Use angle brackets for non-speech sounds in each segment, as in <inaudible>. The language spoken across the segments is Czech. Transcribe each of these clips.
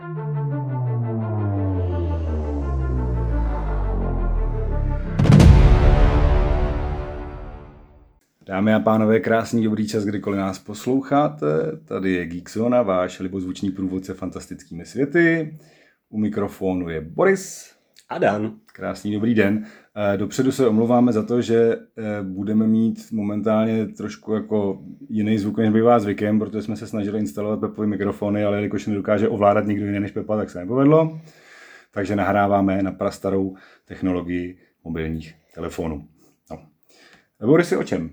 Dámy a pánové, krásný dobrý čas, kdykoliv nás posloucháte. Tady je Geekzona, váš libozvučný průvodce fantastickými světy. U mikrofonu je Boris. A Dan. Krásný dobrý den. Eh, dopředu se omlouváme za to, že eh, budeme mít momentálně trošku jako jiný zvuk, než bývá zvykem, protože jsme se snažili instalovat Pepovi mikrofony, ale jelikož nedokáže ovládat nikdo jiný než Pepa, tak se nepovedlo. Takže nahráváme na prastarou technologii mobilních telefonů. No. Boris, o čem?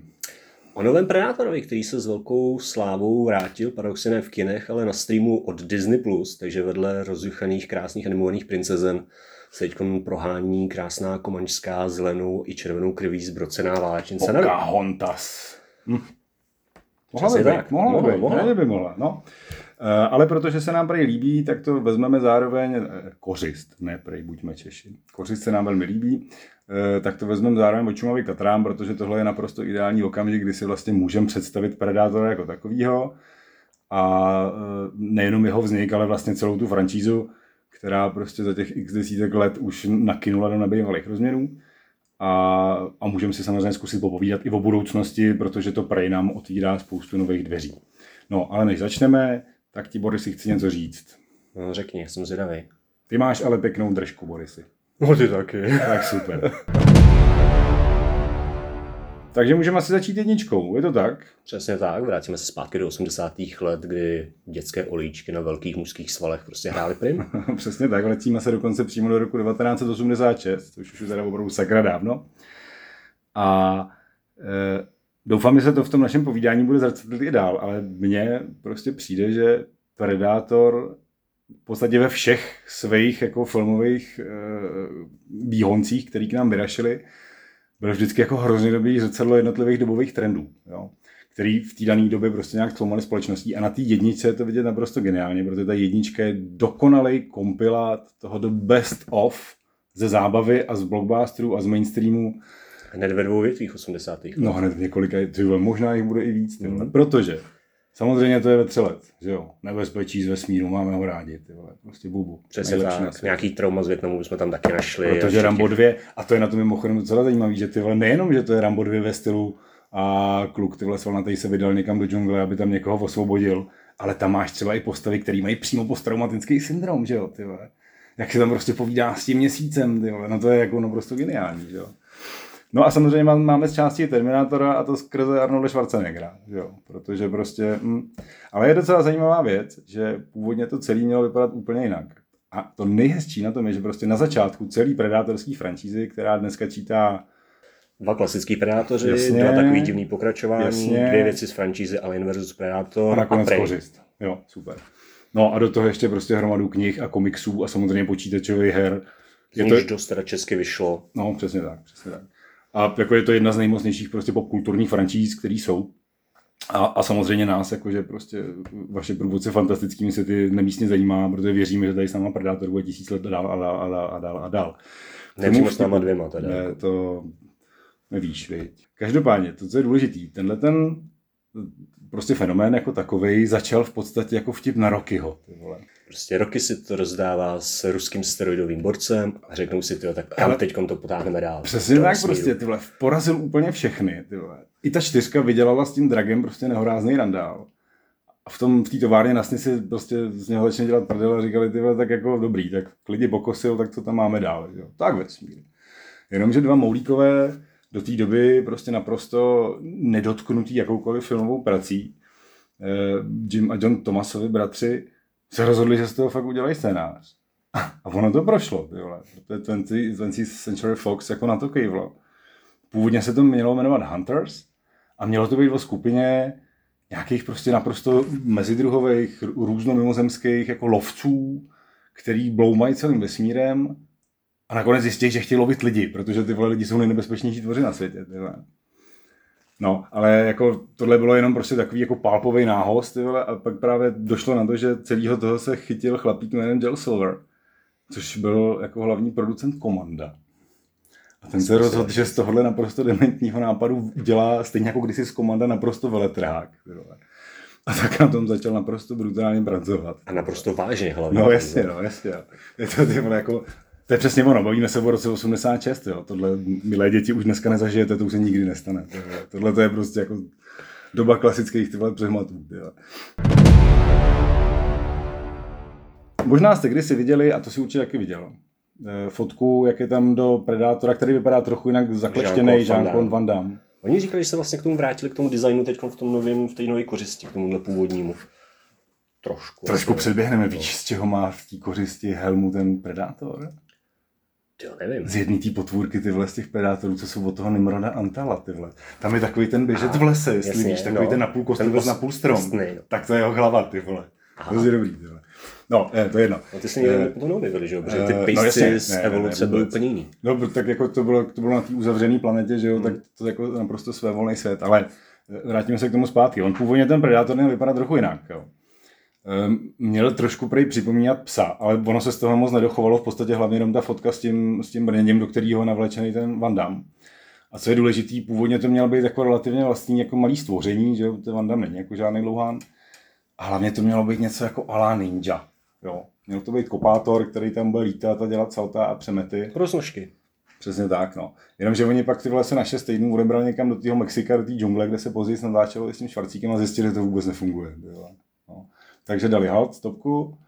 O novém Predátorovi, který se s velkou slávou vrátil, paradoxně ne v kinech, ale na streamu od Disney+, takže vedle rozjuchaných krásných animovaných princezen se teď prohání krásná komančská zelenou i červenou krví zbrocená válečnice. Pocahontas. Hm. Mohla by, tak. Mohla, mohla, by, mohla. by mohla. No. Uh, ale protože se nám prej líbí, tak to vezmeme zároveň uh, kořist, ne prej, buďme Češi. Kořist se nám velmi líbí, uh, tak to vezmeme zároveň očumavý katrám, protože tohle je naprosto ideální okamžik, kdy si vlastně můžeme představit Predátora jako takovýho a nejenom jeho vznik, ale vlastně celou tu franšízu, která prostě za těch x desítek let už nakynula do nebejvalých rozměrů. A, a můžeme si samozřejmě zkusit popovídat i o budoucnosti, protože to prej nám otvírá spoustu nových dveří. No, ale než začneme, tak ti, Boris, chci něco říct. No, řekni, jsem zvědavý. Ty máš ale pěknou držku, Borisy. No, ty taky. Tak super. <laughs> Takže můžeme asi začít jedničkou, je to tak? Přesně tak, vrátíme se zpátky do 80. let, kdy dětské olíčky na velkých mužských svalech prostě hrály prim. <laughs> Přesně tak, letíme se dokonce přímo do roku 1986, což už je teda opravdu sakra dávno. A e, doufám, že se to v tom našem povídání bude zrcadlit i dál, ale mně prostě přijde, že Predátor v podstatě ve všech svých jako filmových e, výhoncích, který k nám vyrašili, byl vždycky jako hrozně dobrý zrcadlo jednotlivých dobových trendů, jo, který v té dané době prostě nějak tloumaly společností. A na té jedničce je to vidět naprosto geniálně, protože ta jednička je dokonalý kompilát toho the best of ze zábavy a z blockbusterů a z mainstreamu. Hned ve dvou větvích 80. No hned v několika, možná jich bude i víc, mm. protože Samozřejmě to je ve tři let, že jo. Nebezpečí z vesmíru, máme ho rádi, ty vole. Prostě bubu. Přesně tak. Nějaký trauma z Větnamu jsme tam taky našli. Protože Rambo 2, a to je na tom mimochodem docela zajímavý, že ty vole, nejenom, že to je Rambo 2 ve stylu a kluk ty vole svalnatý se vydal někam do džungle, aby tam někoho osvobodil, ale tam máš třeba i postavy, které mají přímo posttraumatický syndrom, že jo, ty vole. Jak se tam prostě povídá s tím měsícem, ty vole. no to je jako naprosto geniální, že jo. No a samozřejmě máme z části Terminátora a to skrze Arnolda Schwarzeneggera, jo, protože prostě, hm, ale je docela zajímavá věc, že původně to celé mělo vypadat úplně jinak. A to nejhezčí na tom je, že prostě na začátku celý predátorský franšízy, která dneska čítá Dva klasický Predátoři, jasně, dva takový divný pokračování, jasně. dvě věci z franšízy Alien vs. Predator a nakonec a kořist. Jo, super. No a do toho ještě prostě hromadu knih a komiksů a samozřejmě počítačových her. Je to dost teda česky vyšlo. No, přesně tak, přesně tak. A jako je to jedna z nejmocnějších prostě popkulturních franšíz, které jsou. A, a, samozřejmě nás, jakože prostě vaše průvodce fantastickými se ty nemístně zajímá, protože věříme, že tady sama Predator bude tisíc let a dál a dál a dál a dál. A dál. Nepřímo s náma dvěma teda. Ne, to nevíš, viď. Každopádně, to, co je důležitý, tenhle ten prostě fenomén jako takový začal v podstatě jako vtip na Rokyho. Ty vole. Prostě roky si to rozdává s ruským steroidovým borcem a řeknou si, tyjo, tak ale teď to potáhneme dál. Přesně tak smíru. prostě, tyhle, porazil úplně všechny. Tyhle. I ta čtyřka vydělala s tím dragem prostě nehorázný randál. A v tom, v té továrně nasně si prostě z něho začne dělat prdel a říkali, tyhle, tak jako dobrý, tak klidně pokosil, tak co tam máme dál. Jo? Tak vesmír. Jenomže dva moulíkové do té doby prostě naprosto nedotknutý jakoukoliv filmovou prací. Eh, Jim a John Thomasovi bratři se rozhodli, že z toho fakt udělají scénář. <laughs> A ono to prošlo, ty vole. Protože 20, 20th Century Fox jako na to kejvlo. Původně se to mělo jmenovat Hunters a mělo to být o skupině nějakých prostě naprosto mezidruhových, různomimozemských jako lovců, který bloumají celým vesmírem a nakonec zjistí, že chtějí lovit lidi, protože ty vole lidi jsou nejnebezpečnější tvoři na světě. Ty vole. No, ale jako tohle bylo jenom prostě takový jako pálpový náhost, ty vole, a pak právě došlo na to, že celého toho se chytil chlapík jménem Jel Silver, což byl jako hlavní producent Komanda. A ten se rozhodl, že z tohohle naprosto dementního nápadu dělá stejně jako kdysi z Komanda naprosto veletrhák. A tak na tom začal naprosto brutálně pracovat. A naprosto vážně hlavně. No jasně, no jasně. Je to ty vole, jako, to je přesně ono, bavíme se o roce 86, jo. Tohle milé děti už dneska nezažijete, to už se nikdy nestane. Tohle, tohle to je prostě jako doba klasických tyhle přehmatů. Tyhle. Možná jste kdysi viděli, a to si určitě taky viděl, eh, fotku, jak je tam do Predátora, který vypadá trochu jinak zakleštěný Jean-Claude Van Damme. Oni říkali, že se vlastně k tomu vrátili k tomu designu teď v tom novém, v té nové kořisti, k tomuhle původnímu. Trošku. Trošku předběhneme, víš, z čeho má v té kořisti helmu ten Predátor? Jo, nevím. Z jedné té potvůrky tyhle z těch predátorů, co jsou od toho Nimroda Antala, tyhle. Tam je takový ten běžec v lese, jestli jasně, víš, takový no. ten napůl Ten kostlivec, os- napůl strom. ostnej, no. Tak to je jeho hlava, ty vole. Aha. Hrozně dobrý, tyhle. No, je, to je jedno. No, ty jsi někde Eh, to neobjevili, že jo? Protože ty eh, no pejsci jasně, z ne, evoluce byly úplně jiný. No, tak jako to bylo, to bylo na té uzavřené planetě, že jo, Hmm. tak to je jako naprosto své volný svět, ale eh, vrátíme se k tomu zpátky. On původně ten predátor měl vypadat trochu jinak, jo. Ehm, Měl trošku prej připomínat psa, ale ono se z toho moc nedochovalo, v podstatě hlavně jenom ta fotka s tím, s tím brněním, do kterého navlečený ten Van Damme. A co je důležitý, původně to mělo být jako relativně vlastní jako malý stvoření, že jo, ten Van Damme není jako žádný dlouhán. A hlavně to mělo být něco jako ala ninja, jo. Měl to být kopátor, který tam bude lítat a dělat salta a přemety. Roznožky. Přesně tak, no. Jenomže oni pak ty vole se na 6 týdnů odebrali někam do toho Mexika, do té džungle, kde se později natáčelo s tím Švarcíkem a zjistili, že to vůbec nefunguje. No. Takže dali halt, stopku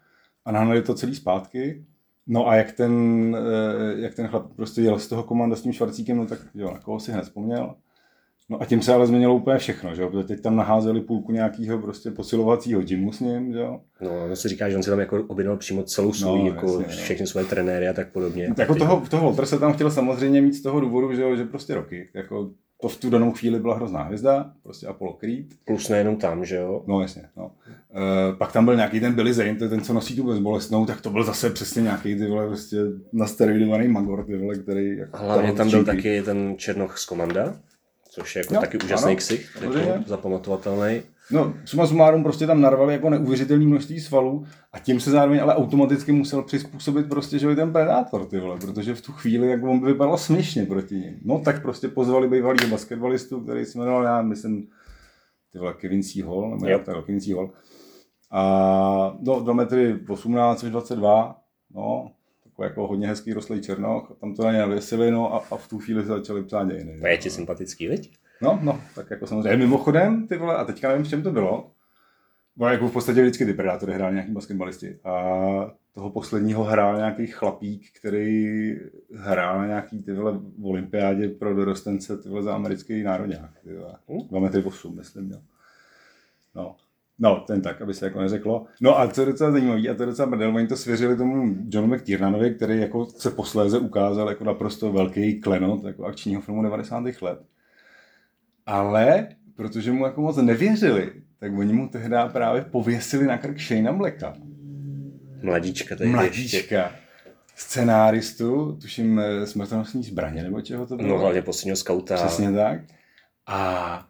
a nahnali to celý zpátky. No a jak ten, eh, jak ten chlap prostě jel z toho komanda s tím Švarcíkem, no tak jo, na koho si hned vzpomněl. No a tím se ale změnilo úplně všechno, že jo? Protože teď tam naházeli půlku nějakého prostě posilovacího gymu s ním, že jo? No, on se říká, že on si tam jako objednal přímo celou svůj, No, jako jasně, no. všechny svoje trenéry a tak podobně. Jako toho, toho Walter se tam chtěl samozřejmě mít z toho důvodu, že, jo, že prostě roky. Jako to v tu danou chvíli byla hrozná hvězda, prostě Apollo Creed. Plus nejenom tam, že jo. No jasně, no. E, pak tam byl nějaký ten Billy Zane, to je ten, co nosí tu bezbolestnou, tak to byl zase přesně nějaký ty vole, prostě nasteroidovaný magor, ty vole, který... Jako hlavně tam byl taky ten Černoch z Komanda, což je jako Jo, taky úžasný ano, ksich, jako zapamatovatelný. No, suma sumárum prostě tam narvali jako neuvěřitelné množství svalů a tím se zároveň ale automaticky musel přizpůsobit prostě, že je ten predátor, ty vole, protože v tu chvíli, jak on by vypadal směšně proti ním. No tak prostě pozvali bývalýho basketbalistu, který se jmenoval, já myslím, ty vole, Kevin C. Hall, nebo to je, Kevin C. Hall. A no, 2 metry 18 až 22, no, takový jako hodně hezký rostlý černoch, tam to na ně navěsili, no a, a v tu chvíli se začali psát dějiny. To je ti sympatický, viď? No, no, tak jako samozřejmě. Mimochodem, ty vole, a teďka nevím, v čem to bylo. Bo jako v podstatě vždycky ty Predátory hráli nějaký basketbalisti. A toho posledního hrál nějaký chlapík, který hrál na nějaký ty vole v olympiádě pro dorostence ty vole za americký národňák. Ty vole. Hm? 2 metry 8, myslím, jo. No. No, ten tak, aby se jako neřeklo. No a co je docela zajímavé, a to je docela brdel, oni to svěřili tomu Johnu McTiernanovi, který jako se posléze ukázal jako naprosto velký klenot jako akčního filmu 90. let. Ale protože mu jako moc nevěřili, tak oni mu tehdy právě pověsili na krk Shayna Blacka. Mladíčka tady ještě. Mladíčka. Scenáristu, tuším eh, smrtonosní zbraně, nebo čeho to bylo. No hlavně posledního skauta. Přesně tak. A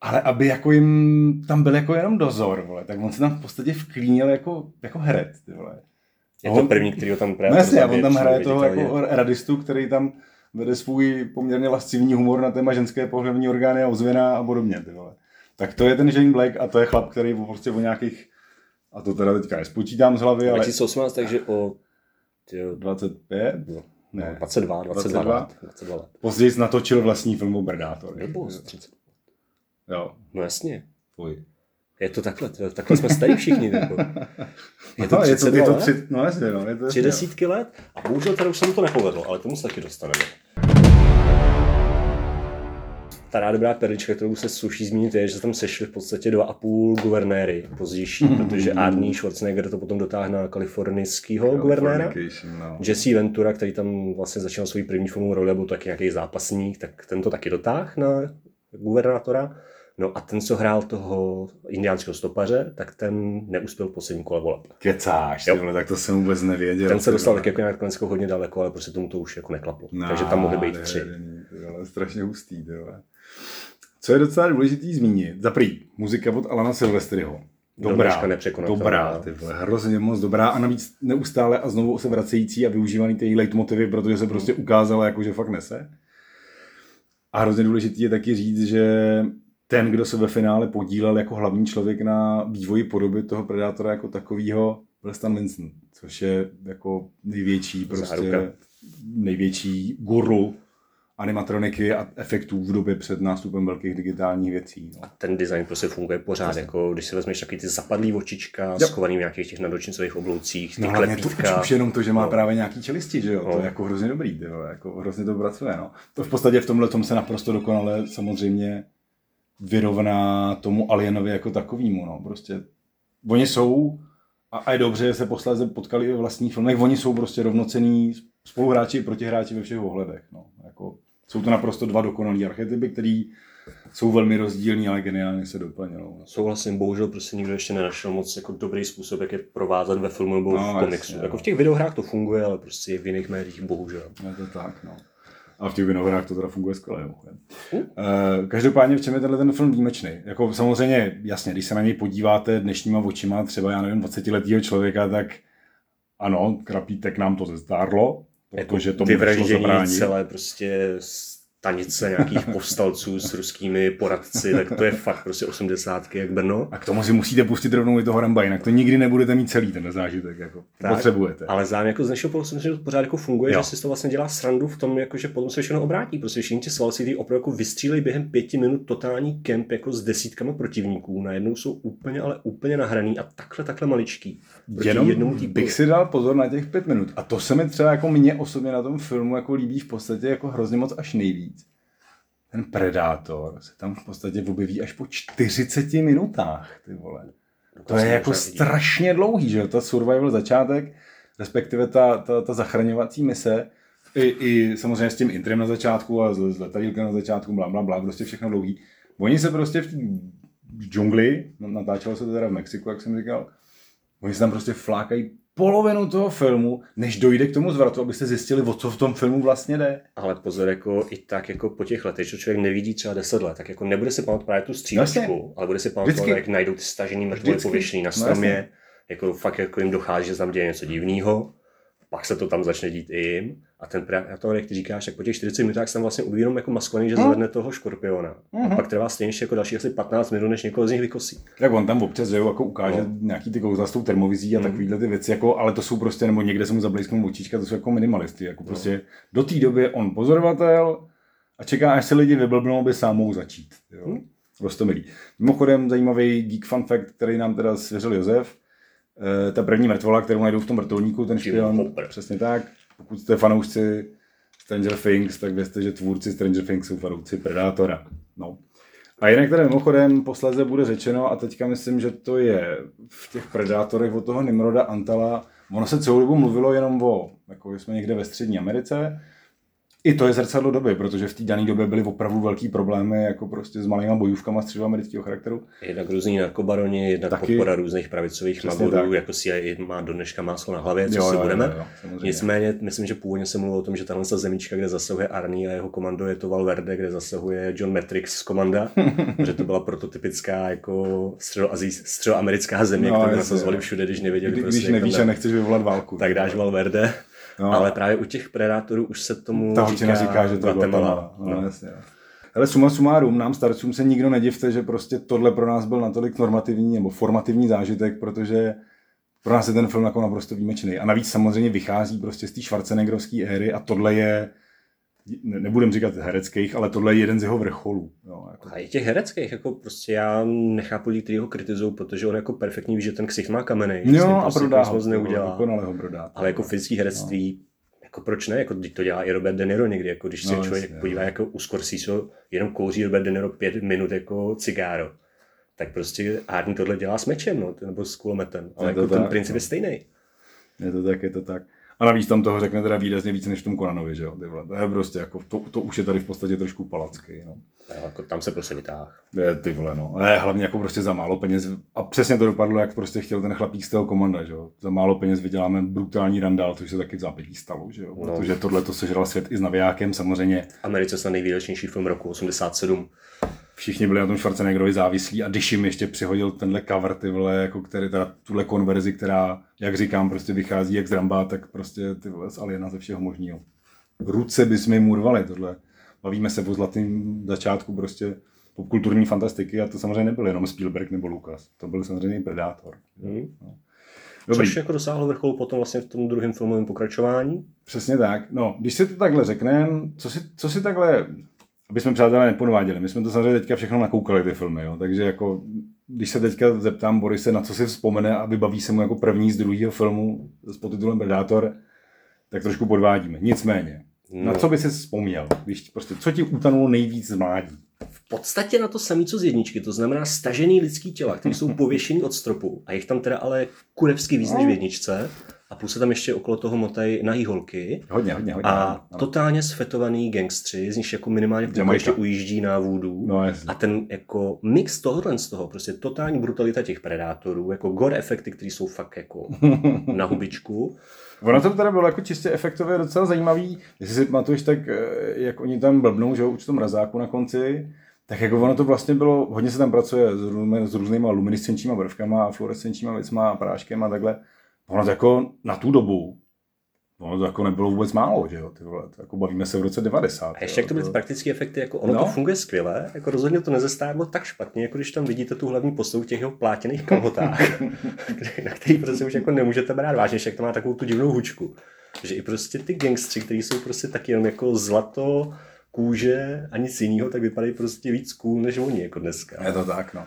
ale aby jako jim tam byl jako jenom dozor, vole, tak on se tam v podstatě vklínil jako, jako herec, ty vole. Je On- to první, který ho tam No právě jasně, a on tam hraje toho jako radistu, který tam vede svůj poměrně lascivní humor na téma ženské pohlavní orgány a ozvěna a podobně, ty vole. Tak to je ten Shane Black a to je chlap, který prostě o nějakých, a to teda teďka nespočítám z hlavy, ale 2018, takže o tyjo, 25? no, Ne. 22, 22, 22. let. 22 let. Později natočil vlastní film o Predátor. Nebo z 30. Jo, No jasně. tvůj. Je to takhle, takhle jsme starý všichni. Jako. <laughs> Je to no, je to, 32 je to let? tři, no jasně, no, je to Tři desítky let a bohužel teda už se mu to nepovedlo, ale tomu se taky dostaneme. Stará dobrá perlička, kterou se sluší zmínit, je, že se tam sešli v podstatě dva a půl guvernéry pozdější, protože Arnie Schwarzenegger to potom dotáhne na kalifornijského guvernéra. No. Jesse Ventura, který tam vlastně začal svůj první filmovou roli, byl taky nějaký zápasník, tak ten to taky dotáhl na guvernátora. No a ten, co hrál toho indiánského stopaře, tak ten neuspěl v posledním kole voleb. Kecáš, Jo. ty vole, tak to jsem vůbec nevěděl. Ten se dostal taky jako nějak konecko hodně daleko, ale prostě tomu to už jako neklaplo. No, Takže tam mohly být tři. vole, strašně hustý, ty vole. Co je docela důležitý zmínit, za prý, muzika od Alana Silvestriho. Do Dobrá, dobrá, ty vole, hrozně moc dobrá a navíc neustále a znovu se vracející a využívaný ty její leitmotivy, protože se prostě ukázala, jako, že fakt nese. A hrozně důležitý je taky říct, že ten, kdo se ve finále podílel jako hlavní člověk na vývoji podoby toho Predátora jako takového, byl Stan Winston, což je jako největší prostě Záruka. největší guru animatroniky a efektů v době před nástupem velkých digitálních věcí. No. A ten design prostě funguje pořád, Jasně. jako když si vezmeš takový ty zapadlý očička yep. schovaný v nějakých těch nadočnicových obloucích, ty no, klepítka. To, už jenom to, že má no. právě nějaký čelisti, že jo, no. to je jako hrozně dobrý, jo, jako hrozně to pracuje, no. To v podstatě v tomhle tom se naprosto dokonale samozřejmě vyrovná tomu Alienovi jako takovýmu, no, prostě oni jsou a, a je dobře, že se posléze potkali i v vlastních filmech, oni jsou prostě rovnocený spoluhráči i protihráči ve všech ohledech, no, jako jsou to naprosto dva dokonalí archetypy, který jsou velmi rozdílní, ale geniálně se doplňují. Souhlasím, bohužel prostě nikdo ještě nenašel moc jako dobrý způsob, jak je provázat ve filmu nebo no, v komiksu. Jasně, jako v těch videohrách to funguje, ale prostě v jiných médiích bohužel. Je to tak, no. A v těch videohrách to teda funguje skvěle. Uh. každopádně v čem je tenhle ten film výjimečný? Jako samozřejmě, jasně, když se na něj podíváte dnešníma očima, třeba já nevím, 20 letého člověka, tak ano, krapítek nám to zezdárlo, protože jako to vyvraždění celé prostě stanice nějakých povstalců s ruskými poradci, tak to je fakt prostě osmdesátky jak Brno. A k tomu si musíte pustit rovnou i toho Ramba, jinak to nikdy nebudete mít celý ten zážitek, jako tak, potřebujete. Ale zájem jako z našeho pohledu si myslím, že to pořád jako funguje, jo. že si to vlastně dělá srandu v tom, jako, že potom se všechno obrátí. Prostě všichni ti svalci opravdu jako vystřílej během pěti minut totální kemp jako s desítkami protivníků. Najednou jsou úplně, ale úplně nahraný a takhle, takhle maličký. Jenom jednomu týpu. bych si dal pozor na těch pět minut. A to se mi třeba jako mě osobně na tom filmu jako líbí v podstatě jako hrozně moc až nejvíc ten Predátor se tam v podstatě objeví až po 40 minutách, ty vole. To je jako strašně dlouhý, že jo, ta survival začátek, respektive ta, ta, ta zachraňovací mise, i, i samozřejmě s tím intrem na začátku a s, s letadílkem na začátku, bla, bla, bla, prostě všechno dlouhý. Oni se prostě v, v džungli, natáčelo se to teda v Mexiku, jak jsem říkal, oni se tam prostě flákají polovinu toho filmu, než dojde k tomu zvratu, abyste zjistili, o co v tom filmu vlastně jde. Ale pozor, jako i tak jako po těch letech, že člověk nevidí třeba 10 let, tak jako nebude si pamatovat právě tu střílečku, ale bude si pamatovat, jak najdou ty stažený mrtvoly pověšený na no stromě, no, jako fakt jako jim dochází, že tam děje něco divného pak se to tam začne dít i jim. A ten predátor, jak ty říkáš, tak po těch 40 minutách se tam vlastně jenom jako maskovaný, že zvedne toho škorpiona. Mm-hmm. A mhm. pak trvá stejně jako další asi 15 minut, než někoho z nich vykosí. Tak on tam občas že jo, jako ukáže no. nějaký ty kouzla s tou termovizí a mm. takovýhle ty věci, jako, ale to jsou prostě, nebo někde se mu zablízknou očička, to jsou jako minimalisty. Jako no. prostě do té doby on pozorovatel a čeká, až se lidi vyblbnou, aby sám mohl začít. Jo. Mm. Prostě milý. Mimochodem zajímavý geek fun fact, který nám teda svěřil Josef, ta první mrtvola, kterou najdou v tom vrtulníku, ten špion, přesně tak. Pokud jste fanoušci Stranger Things, tak vězte, že tvůrci Stranger Things jsou fanoušci Predátora. No. A jinak tady mimochodem posléze bude řečeno, a teďka myslím, že to je v těch Predátorech od toho Nimroda Antala, ono se celou dobu mluvilo jenom o, jako jsme někde ve střední Americe, i to je zrcadlo doby, protože v té dané době byly opravdu velký problémy jako prostě s malýma bojůvkama středoamerického charakteru. Jednak různý narkobaroni, jednak Taky, podpora různých pravicových magorů, jako CIA má do dneška máslo na hlavě, co jo, si jo, budeme. Jo, jo, Nicméně, myslím, že původně se mluvilo o tom, že tahle zemička, kde zasahuje Arnie a jeho komando, je to Valverde, kde zasahuje John Matrix z komanda, <laughs> že to byla prototypická jako středoamerická země, no, kterou nasazovali všude, když nevěděli. Kdy, prostě, když nevíš a nechceš vyvolat válku. Tak dáš Valverde. No. Ale právě u těch predátorů už se tomu Ta říká, říká, že to je Guatemala. No, no. Jasně, Ale suma sumárum, nám starcům se nikdo nedivte, že prostě tohle pro nás byl natolik normativní nebo formativní zážitek, protože pro nás je ten film jako naprosto výjimečný. A navíc samozřejmě vychází prostě z té Schwarzeneggerovské éry a tohle je nebudem říkat hereckých, ale tohle je jeden z jeho vrcholů. Jo, jako. A i těch hereckých, jako prostě já nechápu lidi, kteří ho kritizují, protože on jako perfektní ví, že ten ksicht má kamenej. Jo, a prostě prodá ho, neudělá. ho prodá. Ale jako fyzický herectví, no. jako proč ne, jako to dělá i Robert De Niro někdy, jako když se no, člověk jasně, podívá, jako u Scorsese jenom kouří Robert De Niro pět minut jako cigáro, tak prostě Arnie tohle dělá s mečem, no, nebo s kulometem, ale jako tak, ten princip no. je stejný. Je to tak, je to tak. A navíc tam toho řekne teda výrazně víc než v tom Konanovi, že jo? To je prostě jako, to, to už je tady v podstatě trošku palacký, no. jako tam se prostě vytáh. Je, ty vole, no. Ale hlavně jako prostě za málo peněz. A přesně to dopadlo, jak prostě chtěl ten chlapík z toho komanda, že jo? Za málo peněz vyděláme brutální randál, což se taky v zápětí stalo, že jo? No. Protože tohle to sežral svět i s navijákem, samozřejmě. Americe se nejvýdělečnější film roku 87 všichni byli na tom Schwarzeneggerovi závislí a když jim ještě přihodil tenhle cover, ty vole, jako který, teda tuhle konverzi, která, jak říkám, prostě vychází jak z Ramba, tak prostě ty vole z Aliena ze všeho možného. Ruce by jsme jim urvali tohle. Bavíme se o zlatém začátku prostě popkulturní fantastiky a to samozřejmě nebyl jenom Spielberg nebo Lucas, to byl samozřejmě i Predátor. Hmm. No. Dobrý. Což jako dosáhlo vrcholu potom vlastně v tom druhém filmovém pokračování. Přesně tak. No, když si to takhle řekneme, co si, co si takhle, aby jsme přátelé nepodváděli, my jsme to samozřejmě teďka všechno nakoukali ty filmy, jo? takže jako když se teďka zeptám Borise, na co si vzpomene a vybaví se mu jako první z druhého filmu s podtitulem Predátor, tak trošku podvádíme. Nicméně, no. na co by si vzpomněl, když prostě, co ti utanulo nejvíc z mládí? V podstatě na to samé, co z jedničky, to znamená stažený lidský těla, které jsou pověšený od stropu a jich tam teda ale kurevský víc než v jedničce a plus se tam ještě okolo toho motají na holky. Hodně, hodně, hodně. A no. totálně sfetovaný gangstři, z nich jako minimálně v ještě ujíždí na vůdu. No, a ten jako mix tohohle z toho, prostě totální brutalita těch predátorů, jako gore efekty, které jsou fakt jako <laughs> na hubičku. Ono to teda bylo jako čistě efektově docela zajímavý, jestli si pamatuješ, tak eh, jak oni tam blbnou, že už tom mrazáku na konci, tak jako ono to vlastně bylo, hodně se tam pracuje s, různými, s různými luminiscenčníma prvkama a fluorescenčníma věcma a práškem a takhle. Ono to jako na tu dobu, ono to jako nebylo vůbec málo, že jo, ty vole, to jako bavíme se v roce 90. A ještě jak to byly ty praktické efekty, jako ono no. to funguje skvěle, jako rozhodně to nezestárlo tak špatně, jako když tam vidíte tu hlavní postavu těch jeho plátěných kalhotách, <laughs> na který prostě už jako nemůžete brát vážně, jak to má takovou tu divnou hučku. Že i prostě ty gangstři, kteří jsou prostě taky jenom jako zlato, kůže a nic jiného, tak vypadají prostě víc cool než oni jako dneska. Je to tak, no.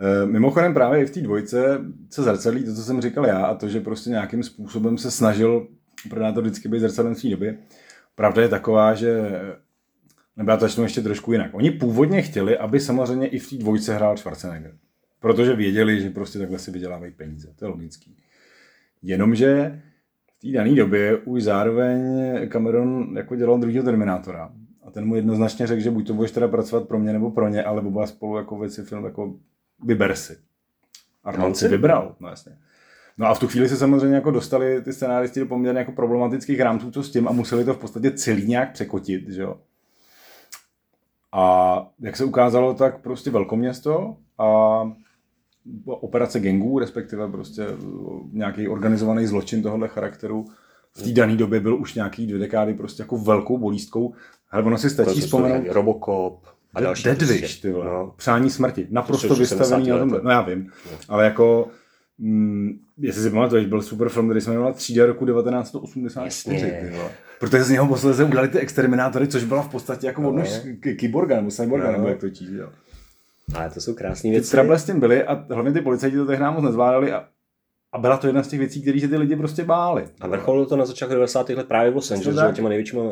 E, mimochodem právě i v té dvojce se zrcadlí to, co jsem říkal já a to, že prostě nějakým způsobem se snažil Predátor vždycky být zrcadlem té doby. Pravda je taková, že nebo já to začnu ještě trošku jinak. Oni původně chtěli, aby samozřejmě i v té dvojce hrál Schwarzenegger. Protože věděli, že prostě takhle si vydělávají peníze. To je logický. Jenomže v té dané době už zároveň Cameron jako dělal druhého Terminátora a ten mu jednoznačně řekl, že buď to budeš teda pracovat pro mě nebo pro ně, ale oba spolu jako věci film jako vyber si. Arnold si vybral, no jasně. No a v tu chvíli se samozřejmě jako dostali ty scenáristi do poměrně jako problematických rámců, co s tím a museli to v podstatě celý nějak překotit, že jo. A jak se ukázalo, tak prostě velkoměsto a operace gangů, respektive prostě nějaký organizovaný zločin tohohle charakteru v té dané době byl už nějaký dvě dekády prostě jako velkou bolístkou ale ono si stačí vzpomenout... Robocop a další. Dead prostě. Wish, ty vole. No. Přání smrti. Naprosto vystavený na tomhle. No já vím. No. Ale jako... Mm, jestli si pamatuješ, byl super film, který se jmenoval Třída roku 1984. Ty vole. Protože z něho posledně udali ty exterminátory, což byla v podstatě jako no. odnož kyborga nebo cyborga, no. nebo jak to číš, jo. Ale to jsou krásné věci. Ty trable s tím byly a hlavně ty policajti to tehdy moc nezvládali a a byla to jedna z těch věcí, které se ty lidi prostě báli. A vrcholilo to na začátku 90. let právě v Los Angeles, těma největšíma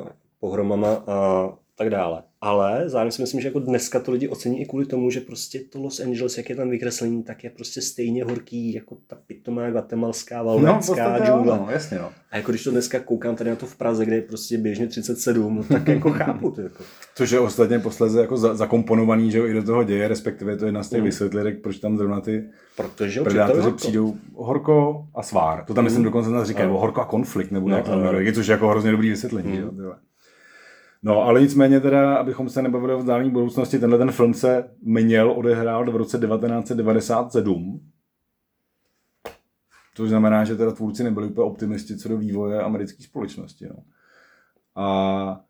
pohromama a tak dále. Ale zároveň si myslím, že jako dneska to lidi ocení i kvůli tomu, že prostě to Los Angeles, jak je tam vykreslení, tak je prostě stejně horký jako ta pitomá guatemalská valvénská no, džungla. No, jasně, no. A jako když to dneska koukám tady na to v Praze, kde je prostě běžně 37, no, tak jako chápu to. Jako. Což je ostatně posledně jako za, zakomponovaný, že jo, i do toho děje, respektive to je jedna z těch mm. proč tam zrovna ty Protože predátoři přijdou horko a svár. To tam mm. myslím dokonce nás říkají, no. horko a konflikt, nebo no, jak to jmenuje, což je jako hrozně dobrý vysvětlení. Mm. Že No, ale nicméně teda, abychom se nebavili o vzdálení budoucnosti, tenhle ten film se měl odehrál v roce 1997. Což znamená, že teda tvůrci nebyli úplně optimisti co do vývoje americké společnosti. No. A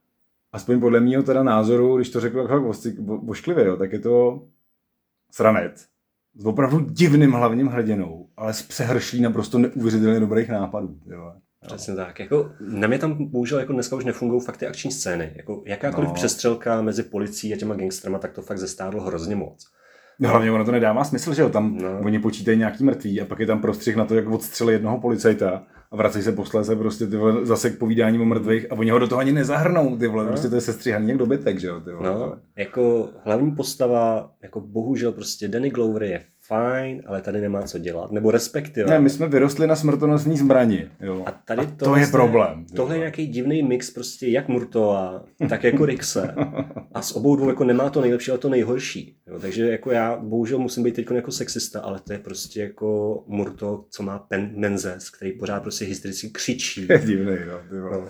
aspoň podle mého teda názoru, když to řekl tak vošklivě, jo, tak je to sranec. S opravdu divným hlavním hrdinou, ale s přehršlí naprosto neuvěřitelně dobrých nápadů. Jo. Přesně tak. Jako, na mě tam bohužel jako dneska už nefungují fakt ty akční scény. Jako, jakákoliv no. přestřelka mezi policií a těma gangstrama, tak to fakt zestárlo hrozně moc. No, hlavně ono to nedává smysl, že jo, tam no. oni počítají nějaký mrtvý a pak je tam prostřih na to, jak odstřeli jednoho policajta a vrací se posléze prostě ty vole, zase k povídání o mrtvých a oni ho do toho ani nezahrnou, ty vole, no. prostě to je sestříhaný jak dobytek, že jo, ty vole. No, jako hlavní postava, jako bohužel prostě Danny Glover je fajn, ale tady nemá co dělat. Nebo respektive. Ne, my jsme vyrostli na smrtonosní zbraní. Jo. A tady a to, to je problém. Tohle je nějaký divný mix prostě jak Murtoa, tak jako Rixe. A s obou dvou jako nemá to nejlepší, ale to nejhorší. Jo. Takže jako já bohužel musím být teď jako sexista, ale to je prostě jako Murto, co má pen, Menzes, který pořád prostě hystericky křičí. <laughs> Je divný, no, no.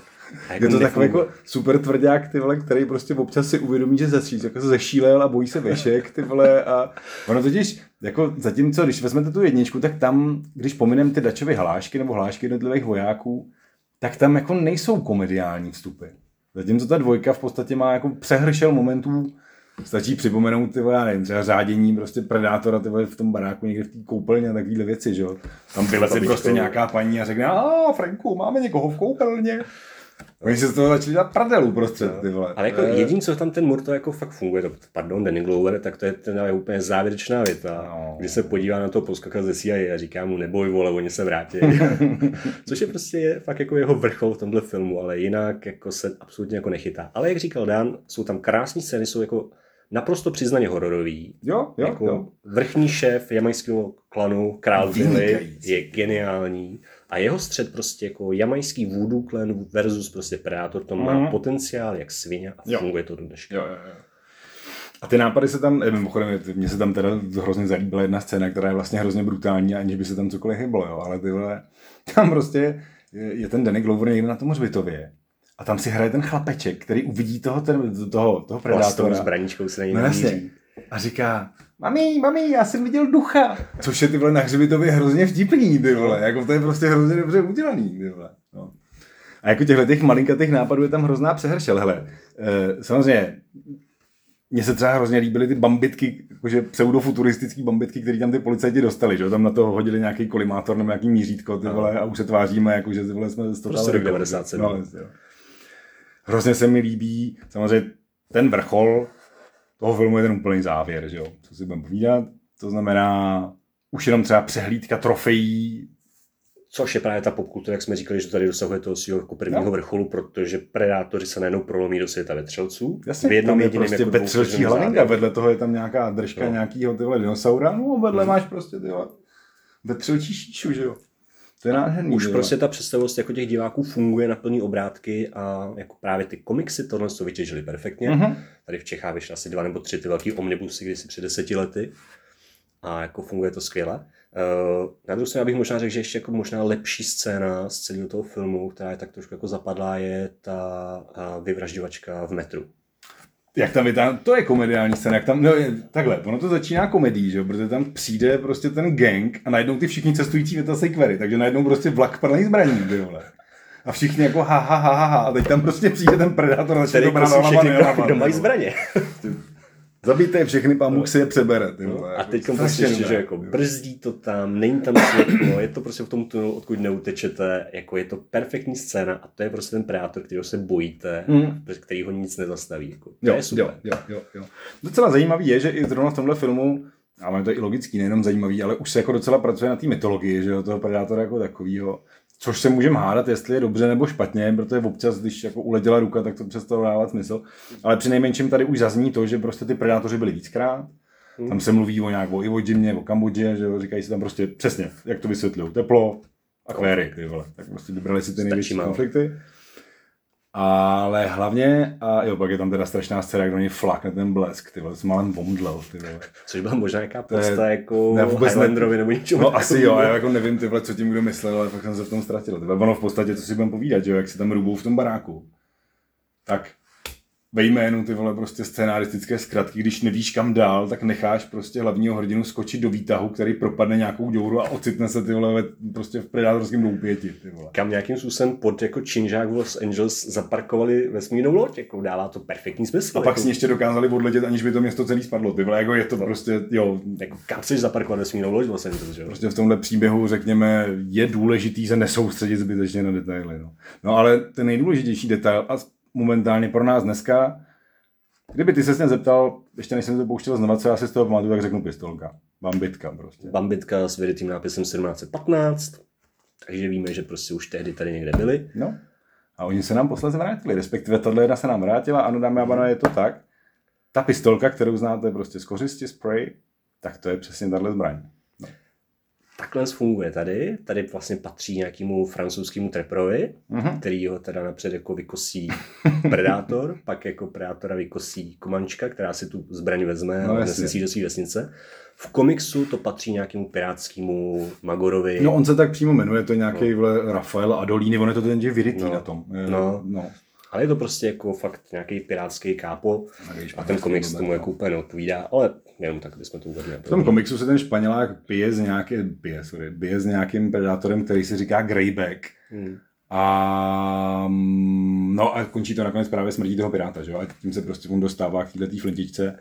Jako je to takový jako super tvrdák, ty vole, který prostě občas si uvědomí, že zesíl, jako se zešílel a bojí se vešek, ty vole, a ono totiž, jako zatímco, když vezmete tu jedničku, tak tam, když pominem ty dačové hlášky nebo hlášky jednotlivých vojáků, tak tam jako nejsou komediální vstupy. Zatímco ta dvojka v podstatě má jako přehršel momentů Stačí připomenout ty vole, já nevím, třeba řádění prostě predátora ty vole, v tom baráku někde v té koupelně a takovéhle věci, že jo. Tam vyleze prostě nějaká paní a řekne, a Franku, máme někoho v koupelně. Oni si z toho začali dělat prdelu prostřed, ty vole. Ale jako jediný, co tam ten Murto jako fakt funguje, to, pardon, Danny Glover, tak to je ten je úplně závěrečná věta, No. no. kdy se podívá na to poskaka ze CIA a říká mu neboj, vole, oni se vrátí. <laughs> Což je prostě je fakt jako jeho vrchol v tomhle filmu, ale jinak jako se absolutně jako nechytá. Ale jak říkal Dan, jsou tam krásné scény, jsou jako naprosto přiznaně hororový. Jo, jo, jako jo. vrchní šéf jamajského klanu, král Billy, je geniální. A jeho střed prostě jako jamajský voodoo klan versus prostě Predator, to má Mhm. potenciál jak svině a Jo. funguje to do dneška. Jo, jo, jo. A ty nápady se tam, eh, mimochodem, mně se tam teda hrozně zalíbila jedna scéna, která je vlastně hrozně brutální, aniž by se tam cokoliv hyblo, jo, ale ty vole, <laughs> tam prostě je, je ten Danny Glover někde na tom hřbitově a tam si hraje ten chlapeček, který uvidí toho, ten, toho, toho predátora. zbraníčkou se na něj No jasně. A říká, mami, mami, já jsem viděl ducha. Což je ty vole na hřbitově hrozně vtipný, ty vole. Jako to je prostě hrozně dobře udělaný, ty vole. No. A jako těchto těch malinkatých nápadů je tam hrozná přehršel. Hele, e, samozřejmě, mně se třeba hrozně líbily ty bambitky, jakože pseudofuturistický bambitky, které tam ty policajti dostali, že? Tam na to hodili nějaký kolimátor nebo nějaký mířítko, ty vole, a už se tváříme, jako, že ty vole jsme z toho Prostě dali rok rekord, 97. No. Hrozně se mi líbí, samozřejmě ten vrchol toho filmu je ten úplný závěr, že jo? Co si budeme povídat. To znamená, už jenom třeba přehlídka trofejí, Což je právě ta popkultura, jak jsme říkali, že tady dosahuje toho svého jako prvního No. vrcholu, protože predátoři se najednou prolomí do světa vetřelců. Jasně, v jednom tam je jediném prostě jako vetřelčí hlavinka, vedle toho je tam nějaká držka No. nějakýho tyhle dinosaura, no a vedle Mhm. máš prostě tyhle vetřelčí šíšu, že jo. To je nádherný. Už jo. prostě ta představivost jako těch diváků funguje na plný obrátky a jako právě ty komiksy tohle to vytěžili perfektně. Mhm. Tady v Čechách vyšly asi dva nebo tři ty velký omnibusy kdysi před deseti lety a jako funguje to skvěle. Uh, na druhou stranu bych možná řekl, že ještě jako možná lepší scéna z celého toho filmu, která je tak trošku jako zapadlá, je ta uh, vyvražďovačka v metru. Jak tam vytáhne, to je komediální scéna, jak tam, no je, takhle, ono to začíná komedí, že jo, protože tam přijde prostě ten gang a najednou ty všichni cestující vytasejí kvery, takže najednou prostě vlak plný zbraní, ty vole. A všichni jako ha, ha, ha, ha, ha, a teď tam prostě přijde ten predátor a začne to brát všechny, kdo, mají vole. zbraně. Zabijte je všechny, pán Bůh si je přebere, ty. A jako teď strašně prostě ještě, že jako brzdí to tam, není tam světlo, je to prostě v tom tunelu, odkud neutečete, jako je to perfektní scéna a to je prostě ten predátor, kterého se bojíte, Mm. který ho nic nezastaví. Jako. To Jo, je super. jo, jo, jo, jo. Docela zajímavý je, že i zrovna v tomhle filmu, a ono je to i logický, nejenom zajímavý, ale už se jako docela pracuje na té mytologii, že jo, toho predátora jako takového. Což se můžeme hádat, jestli je dobře nebo špatně, protože občas, když jako uletěla ruka, tak to přestalo dávat smysl. Ale při nejmenším tady už zazní to, že prostě ty predátoři byli víckrát. Hmm. Tam se mluví o nějak o Iwo Jimě, o Kambodži, že jo, říkají si tam prostě přesně, jak to vysvětlují, teplo, akvéry, ty vole. Tak prostě vybrali si ty největší konflikty. Ale hlavně, a jo, pak je tam teda strašná scéna, jak do něj flakne ten blesk, ty vole, s malým bomdlel, ty vole. Což byla možná nějaká je- podsta jako ne, vůbec. Highlanderovi nebo něčemu No asi jo, já jako nevím, ty vole, co tím kdo myslel, ale fakt jsem se v tom ztratil. Ty vole, ono v podstatě, co si budeme povídat, že jo, jak si tam rubou v tom baráku. Tak ve jménu ty vole prostě scénaristické zkratky, když nevíš kam dál, tak necháš prostě hlavního hrdinu skočit do výtahu, který propadne nějakou děuru a ocitne se ty vole prostě v predátorském doupěti, ty vole. kam nějakým způsobem pod jako činžák v Los Angeles zaparkovali vesmírnou loď, jako dává to perfektní smysl. A pak jako, si ještě dokázali odletět, aniž by to město celý spadlo, ty vole, jako je to prostě, jo, jako, kam chceš zaparkovat vesmírnou loď v Los Angeles, že prostě v tomhle příběhu, řekněme, je důležitý se nesoustředit zbytečně na detaily. No, no ale ten nejdůležitější detail, a momentálně pro nás dneska, kdyby ty se mě zeptal, ještě než jsem to pouštěl znova, co já si z toho pamatuju, tak řeknu pistolka. Bambitka prostě. Bambitka s vědětým nápisem 1715, takže víme, že prostě už tehdy tady někde byli. No. A oni se nám posledně vrátili, respektive tahle jedna se nám vrátila, ano dámy a pánové, je to tak. Ta pistolka, kterou znáte prostě z kořisti, spray, tak to je přesně tahle zbraň. Takhle funguje tady. Tady vlastně patří nějakému francouzskému treprovi, Mhm. který ho teda napřed jako vykosí <laughs> predátor, pak jako predátora vykosí komančka, která si tu zbraň vezme No, a ji do své vesnice. V komiksu to patří nějakému pirátskému Magorovi. No on se tak přímo jmenuje, to je nějaký no. Rafael Adolini, on je to ten, že vyrytý No. na tom. No. no. Ale je to prostě jako fakt nějaký pirátský kápo a ten komiks to tomu bude, jako úplně neodpovídá, ale jenom tak bychom to uvedli. V tom komiksu se ten Španělák pije s, nějaký, pije, sorry, pije s nějakým predátorem, který si říká Greyback. Hmm. A, mm, no a končí to nakonec právě smrtí toho piráta, že jo? A tím se prostě on dostává k této flintičce.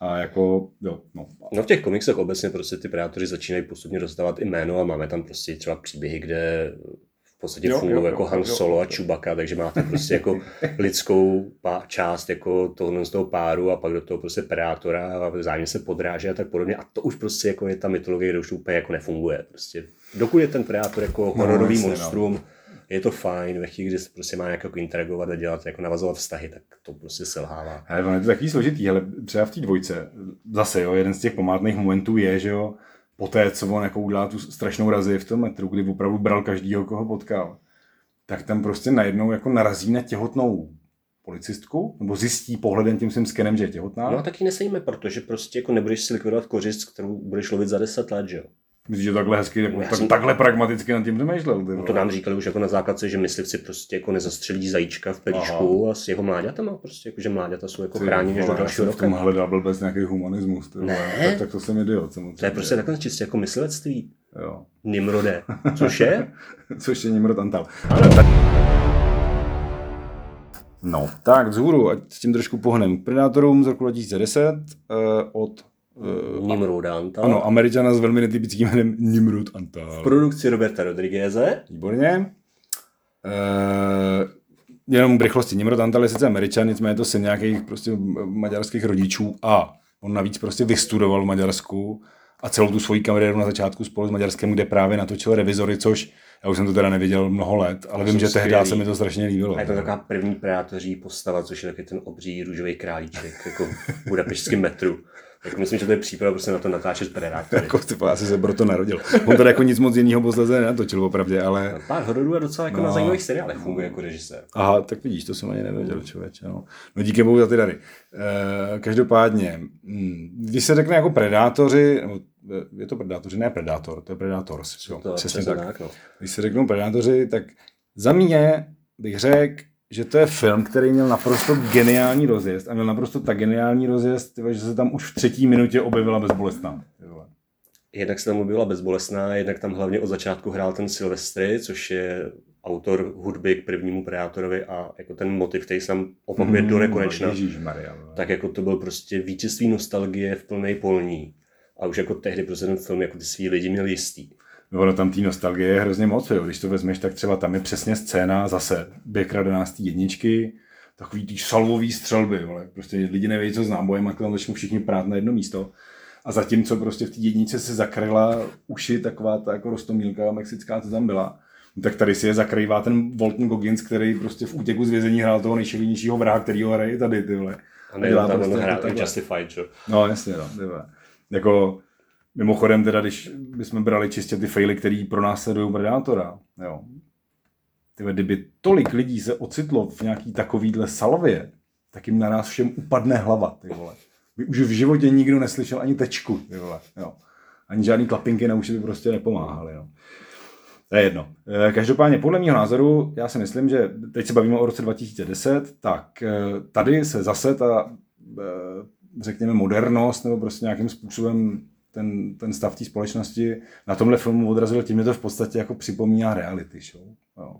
A jako, jo, no. No v těch komiksech obecně prostě ty predátoři začínají postupně dostávat i jméno a máme tam prostě třeba příběhy, kde podstatě jo, fungují jo, jako jo, Han Solo jo, a Chewbacca, takže máte prostě jako <laughs> lidskou část jako tohle z toho páru a pak do toho prostě predátora a vzájemně se podráží a tak podobně. A to už prostě jako je ta mytologie, kde už úplně jako nefunguje. Prostě dokud je ten predátor jako no, hororový no, monstrum, no je to fajn, ve chvíli, kdy se prostě má nějak jako interagovat a dělat, jako navazovat vztahy, tak to prostě selhává. Ale ono je to takový složitý, ale třeba v té dvojce, zase jo, jeden z těch památných momentů je, že jo, poté, co on jako udělal tu strašnou razi v tom metru, kdy opravdu bral každýho, koho potkal, tak tam prostě najednou jako narazí na těhotnou policistku, nebo zjistí pohledem tím svým skenem, že je těhotná. No a taky nesejme, protože prostě jako nebudeš si likvidovat kořist, kterou budeš lovit za 10 let, že jo? Myslíš, že takhle hezky, jako, tak, jsem... takhle pragmaticky nad tím přemýšlel? No to nám říkali už jako na základce, že myslivci prostě jako nezastřelí zajíčka v pelíšku Aha. a s jeho mláďatama, prostě jako, že mláďata jsou jako chráněni do dalšího roka. Já hledal blbec nějaký humanismus, ty ne. Tak, tak, to jsem idiot. To je prostě takhle čistě jako myslivectví. Jo. Nimrode. <laughs> Což je? Což je Nimrod Antal. Ano, tak... No, tak vzhůru, ať s tím trošku pohnem. Predátorům z roku 2010 uh, od Uh, Nimrod Antal. Ano, američana s velmi netypickým jménem Nimrod Antal. V produkci Roberta Rodrigueze. Výborně. Uh, jenom v rychlosti. Nimrod Antal je sice američan, nicméně je to syn nějakých prostě maďarských rodičů a on navíc prostě vystudoval v Maďarsku a celou tu svoji kariéru na začátku spolu s Maďarskem, kde právě natočil revizory, což já už jsem to teda neviděl mnoho let, ale vím, že tehdy se mi to strašně líbilo. A je to taková první predátoří postava, což je taky ten obří růžový králíček, jako v budapešťském metru. Tak myslím, že to je příprava prostě na to natáčet predátory. jako ty asi se proto narodil. On tady jako nic moc jiného posledně nenatočil opravdu, ale... Pár hororů a docela jako no. na zajímavých seriálech funguje jako režisér. Aha, tak vidíš, to jsem ani nevěděl, člověče. No. no díky bohu za ty dary. E, každopádně, hm, když se řekne jako predátoři, je to predátoři, ne predátor, to je predators. Jo, to přesně tak. tak no. Když se řeknou predátoři, tak za mě bych řekl, že to je film, který měl naprosto geniální rozjezd a měl naprosto tak geniální rozjezd, že se tam už v třetí minutě objevila bezbolestná. Jednak se tam objevila bezbolestná, jednak tam hlavně od začátku hrál ten Silvestry, což je autor hudby k prvnímu Predátorovi a jako ten motiv, který se tam opakuje mm, do nekonečna, tak jako to byl prostě vítězství nostalgie v plné polní. A už jako tehdy prostě ten film jako ty svý lidi měl jistý. No, ono tam té nostalgie je hrozně moc, jo. když to vezmeš, tak třeba tam je přesně scéna zase Běkra 11. jedničky, takový ty salvový střelby, vole. prostě lidi nevědí, co s nábojem, a tam začnou všichni prát na jedno místo. A zatímco prostě v té jednice se zakryla uši taková ta jako rostomílka mexická, co tam byla, tak tady si je zakrývá ten Walton Goggins, který prostě v útěku z vězení hrál toho nejšilnějšího vraha, který ho hraje tady, ty vole. A ne, tam prostě hrál Justified, čo? No, jasně, no, ty vole. Jako, Mimochodem, teda, když bychom brali čistě ty faily, který pro nás sledují Predátora, jo. Tyve, kdyby tolik lidí se ocitlo v nějaký takovýhle salvě, tak jim na nás všem upadne hlava, ty vole. By už v životě nikdo neslyšel ani tečku, ty vole, jo. Ani žádný klapinky na uši by prostě nepomáhaly, jo. To je jedno. Eh, každopádně podle mého názoru, já si myslím, že teď se bavíme o roce 2010, tak eh, tady se zase ta, eh, řekněme, modernost nebo prostě nějakým způsobem ten, ten stav té společnosti na tomhle filmu odrazil tím, že to v podstatě jako připomíná reality show. Jo.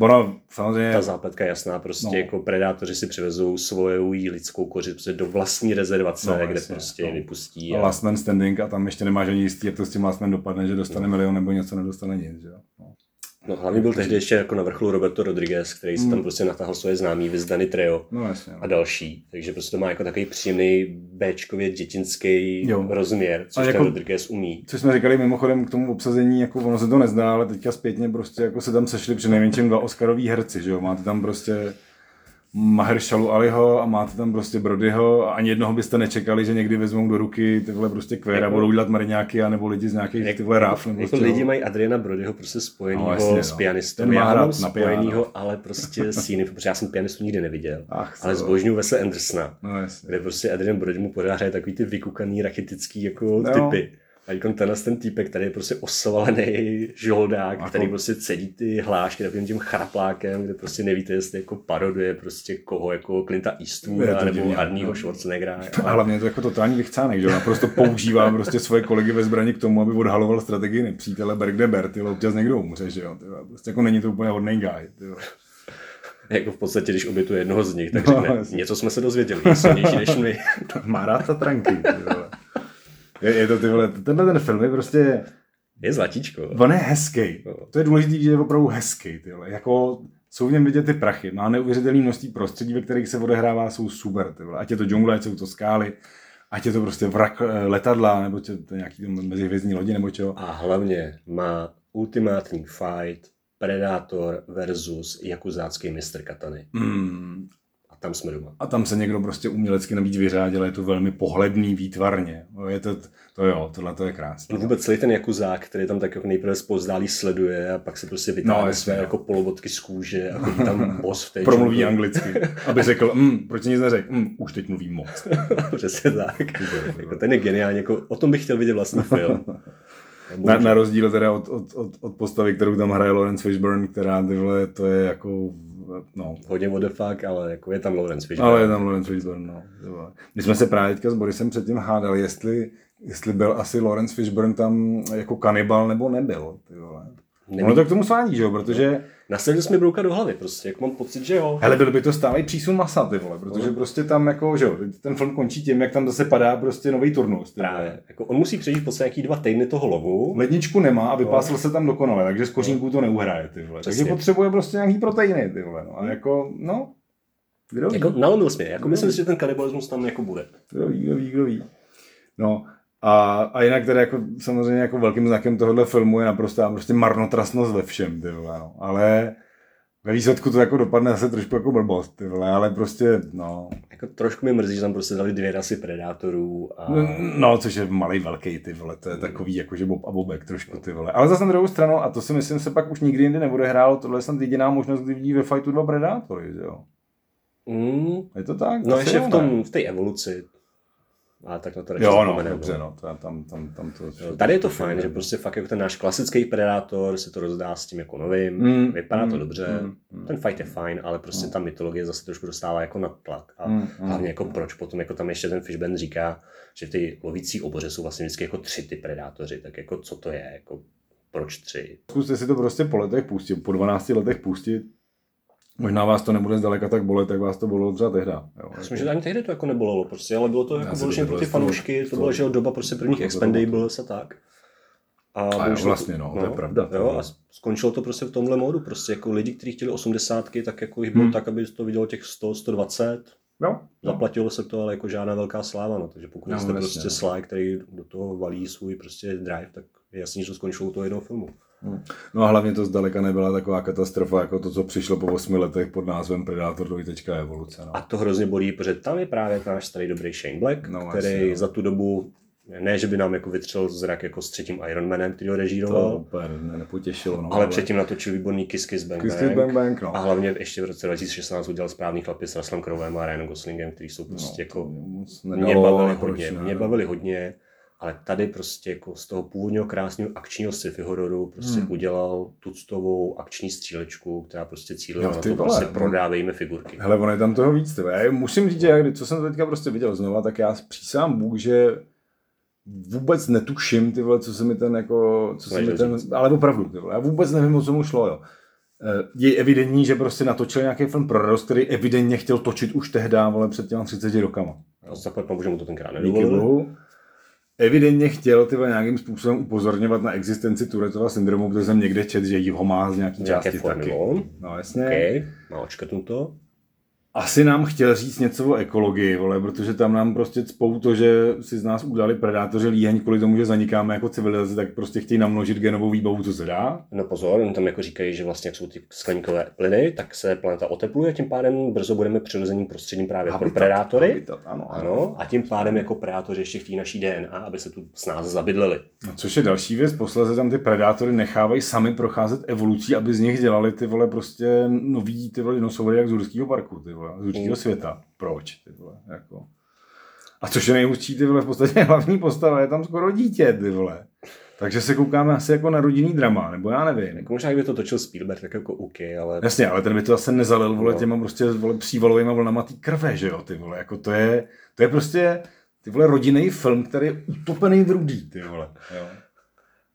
Ono, samozřejmě... Ta zápletka je jasná, prostě no. jako predátoři si přivezou svou lidskou kořist prostě do vlastní rezervace, no, kde jasně, prostě no. vypustí. A... Last man standing a tam ještě nemáš ani jistý, jak to s tím last man dopadne, že dostane no. milion nebo něco nedostane nic. Že? No. No hlavně byl tehdy ještě jako na vrcholu Roberto Rodriguez, který se tam mm. prostě natáhl svoje známý, Vizdany Trio no, jasně, no. a další. Takže prostě to má jako takový příjemný Bčkově dětinský jo. rozměr, což jako, Rodriguez umí. Co jsme říkali mimochodem k tomu obsazení, jako ono se to nezdá, ale teďka zpětně prostě jako se tam sešli při nejmenším dva Oscaroví herci, že jo? Máte tam prostě Mahershalu Aliho a máte tam prostě Brodyho a ani jednoho byste nečekali, že někdy vezmou do ruky tyhle prostě kvéra, jako, budou dělat mariňáky a nebo lidi z nějakých jak, tyhle ráf. Nebo jako lidi mají Adriana Brodyho prostě spojenýho no, jasně, s pianistou. No. Já mám spojenýho, ale prostě s jiným, protože já jsem pianistu nikdy neviděl. Ach, ale zbožňuji Wesle Andersona, no, kde prostě Adrian Brody mu pořád hraje takový ty vykukaný rachitický jako no. typy. A tenhle ten týpek, který je prostě osvalený žoldák, Ako- který prostě cedí ty hlášky takovým tím chraplákem, kde prostě nevíte, jestli jako paroduje prostě koho, jako Clinta Eastwooda nebo Arnieho no. Schwarzeneggera. <laughs> A hlavně je to jako totální vychcánek, že? Naprosto používá prostě svoje kolegy ve zbraní k tomu, aby odhaloval strategii nepřítele Bergdeber, ty vole, občas někdo umře, že jo? Ty vole. Prostě jako není to úplně hodný guy, ty vole. Jako v podstatě, když obětuje jednoho z nich, tak No, řekne, něco jsme se dozvěděli, silnější než my. <laughs> Má rád Tatranky, ty vole. Je, je to ty vole, tenhle ten film je prostě, Je zlatíčko. on je hezký. To je důležité, že je opravdu hezký, ty vole. Jako, jsou v něm vidět ty prachy, má neuvěřitelné množství prostředí, ve kterých se odehrává, jsou super, ty vole. Ať je to džungle, ať jsou to skály, ať je to prostě vrak eh, letadla, nebo tě, to nějaký mezihvězdní lodi, nebo čeho. A hlavně má ultimátní fight Predator versus jakuzácký mistr katany. Mm, tam jsme doma. a tam se někdo prostě umělecky navíc vyřádil, je to velmi pohledný, výtvarně. No, Je to, to jo, tohle to je krásné. No vůbec celý ten jakuzák, který tam tak jako nejprve zpozdálí sleduje a pak se prostě vytáhne No, no, své no. jako polovodky z kůže a chodí tam <laughs> boss v té Promluví džungli. anglicky, aby řekl, mm, proč nic neřekl, mm, už teď mluví moc. <laughs> Přesně tak. jako ten je geniální, jako, o tom bych chtěl vidět vlastní film. <laughs> Na, na rozdíl teda od, od, od, od, postavy, kterou tam hraje Lawrence Fishburne, která tyhle, to je jako, no, Hodně what the fuck, ale jako je tam Lawrence Fishburne. ale je tam Lawrence Fishburne, no. My jsme se právě teďka s Borisem předtím hádali, jestli, jestli byl asi Lawrence Fishburne tam jako kanibal nebo nebyl. Ty vole. Není. Ono to k tomu svádí, že jo, protože Nasadil jsi mi brouka do hlavy, prostě, jak mám pocit, že jo. Hele, byl by to stálý přísun masa, ty vole, protože prostě tam jako, že jo, ten film končí tím, jak tam zase padá prostě nový turnus. Právě. Jako on musí přežít po nějaký dva týdny toho lovu. Ledničku nemá a vypásl se tam dokonale, takže z kořínku to neuhraje, ty vole. Takže Přesně. potřebuje prostě nějaký proteiny, ty vole, no. A jako, no, kdo ví, Jako nalomil jsi mě, jako myslím si, že ten kanibalismus tam jako bude. kdo ví, kdo ví, kdo ví. No, a, a jinak teda jako samozřejmě jako velkým znakem tohohle filmu je naprosto prostě marnotrasnost ve všem, ty vole, no. Ale ve výsledku to jako dopadne zase trošku jako blbost, ty vole, ale prostě, no, Jako trošku mi mrzí, že tam prostě dali dvě rasy predátorů a No, což je malý velký, ty vole, to je takový jako, že Bob a Bobek trošku, ty vole. Ale zase na druhou stranu, a to si myslím se pak už nikdy jindy nebude hrálo, tohle je snad jediná možnost, kdy vidí ve fightu dva predátory, jo. mm, Je to tak? no ještě v ne? tom, v té evoluci. A tak na to radši Jo, no, dobře, no, to, tam, tam, tam to... Jo, Tady je to fajn, že prostě fakt jako ten náš klasický predátor se to rozdá s tím jako novým, Mm, vypadá to mm, dobře, mm, mm. ten fight je fajn, ale prostě ta mytologie zase trošku dostává jako na tlak. A Mm, mm. hlavně jako proč potom jako tam ještě ten Fishband říká, že ty lovící oboře jsou vlastně vždycky jako tři ty predátoři, tak jako co to je, jako proč tři? Zkuste si to prostě po letech pustit, po 12 letech pustit. Možná vás to nebude zdaleka tak bolet, jak vás to bolelo třeba tehdy. Jo, Myslím, že ani tehdy to jako nebolelo prostě, ale bylo to Já jako vyloženě pro ty fanoušky, to bylo, že jo, doba prostě prvních Expendables a tak. A, jo, bohužel vlastně, no, to je pravda, to Jo, jo. a skončilo to prostě v tomhle módu, prostě jako lidi, kteří chtěli 80, tak jako jich bylo Hmm. tak, aby to vidělo těch 100, 120, Jo, jo. Zaplatilo se to, ale jako žádná velká sláva, no. takže pokud No, jste prostě no. Sly, který do toho valí svůj prostě drive, tak je jasný, že to skončilo u toho jednoho filmu. No a hlavně to zdaleka nebyla taková katastrofa, jako to, co přišlo po 8 letech pod názvem Predator dvojtečka evoluce. No. A to hrozně bolí, protože tam je právě náš starý dobrý Shane Black, No, který jasně, no. za tu dobu, ne, že by nám jako vytřel zrak jako s třetím Ironmanem, který ho to režíroval, úplně ne, nepotěšilo. No, ale předtím natočil výborný Kiss Kiss Bang Kiss Bang. Kiss Bang Bang, no. A hlavně ještě v roce 2016 udělal správný chlapy s Russellem Crowem a Ryanem Goslingem, který jsou prostě no, jako to mě bavili ale hodně, mě bavili hodně, ale tady prostě jako z toho původního krásného akčního sci-fi hororu prostě Hmm. udělal tuctovou akční střílečku, která prostě cílila Jo, na ty to, vole, prostě no. prodávejme figurky. Hele, ono je tam toho víc. Tyhle. Já musím říct, že já, co jsem to teďka prostě viděl znova, tak já přísám Bůh, že vůbec netuším, ty vole, co se mi ten jako, co se mi ten, ale opravdu, ty vole, já vůbec nevím, o co mu šlo, jo. Eh, Je evidentní, že prostě natočil nějaký film pro radost, který evidentně chtěl točit už tehdy, vole, před těma 30 rokama. A zaplať pambu, že mu to tenkrát bohu. Evidentně chtěl ty vole, nějakým způsobem upozorňovat na existenci Tourettova syndromu, protože jsem někde čet, že jí ho má z nějaký V jaké části formě taky. on? No jasně. OK, má očkrtnuto. Asi nám chtěl říct něco o ekologii, vole, protože tam nám prostě cpou to, že si z nás udali predátoři líheň kvůli tomu, že zanikáme jako civilizace, tak prostě chtějí namnožit genovou výbavu, co se dá. No pozor, oni tam jako říkají, že vlastně jak jsou ty skleníkové plyny, tak se planeta otepluje, tím pádem brzo budeme přirozeným prostředím právě pro Habitat, predátory. Habitat, ano, Ano, a tím pádem jako predátoři ještě chtějí naší DNA, aby se tu s nás zabydleli. No, což je další věc, posledně tam ty predátory nechávají sami procházet evolucí, aby z nich dělali ty vole prostě nový ty vole dinosaury jak z Jurského parku, ty vole, z Jurského Mm. světa. Proč, ty vole, jako. A což je nejhustší, ty vole, v podstatě <laughs> hlavní postava je tam skoro dítě, ty vole. Takže se koukáme asi jako na rodinný drama, nebo já nevím. Jako možná, kdyby to točil Spielberg, tak jako OK, ale... Jasně, ale ten by to zase nezalil, vole, no. těma prostě vole, přívalovými vlnama té krve, že jo, ty vole, jako to je, to je prostě, ty vole, rodinný film, který je utopený v rudý, ty vole, jo.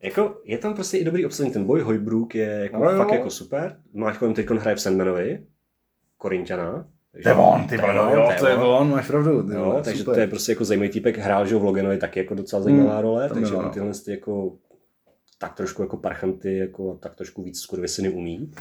Jako, je tam prostě i dobrý obsazení, ten boj Hojbrook je jako no, fakt jo. jako super. Máš kolem teď hraje v Sandmanovi, Korintiana. To je on, ty vole, jo, to je on, máš pravdu. Ty vole, takže super. to je prostě jako zajímavý týpek, hrál, že v Loganovi taky jako docela zajímavá hmm, role, takže on tyhle ty jako tak trošku jako parchanty, jako tak trošku víc skurvysiny umí.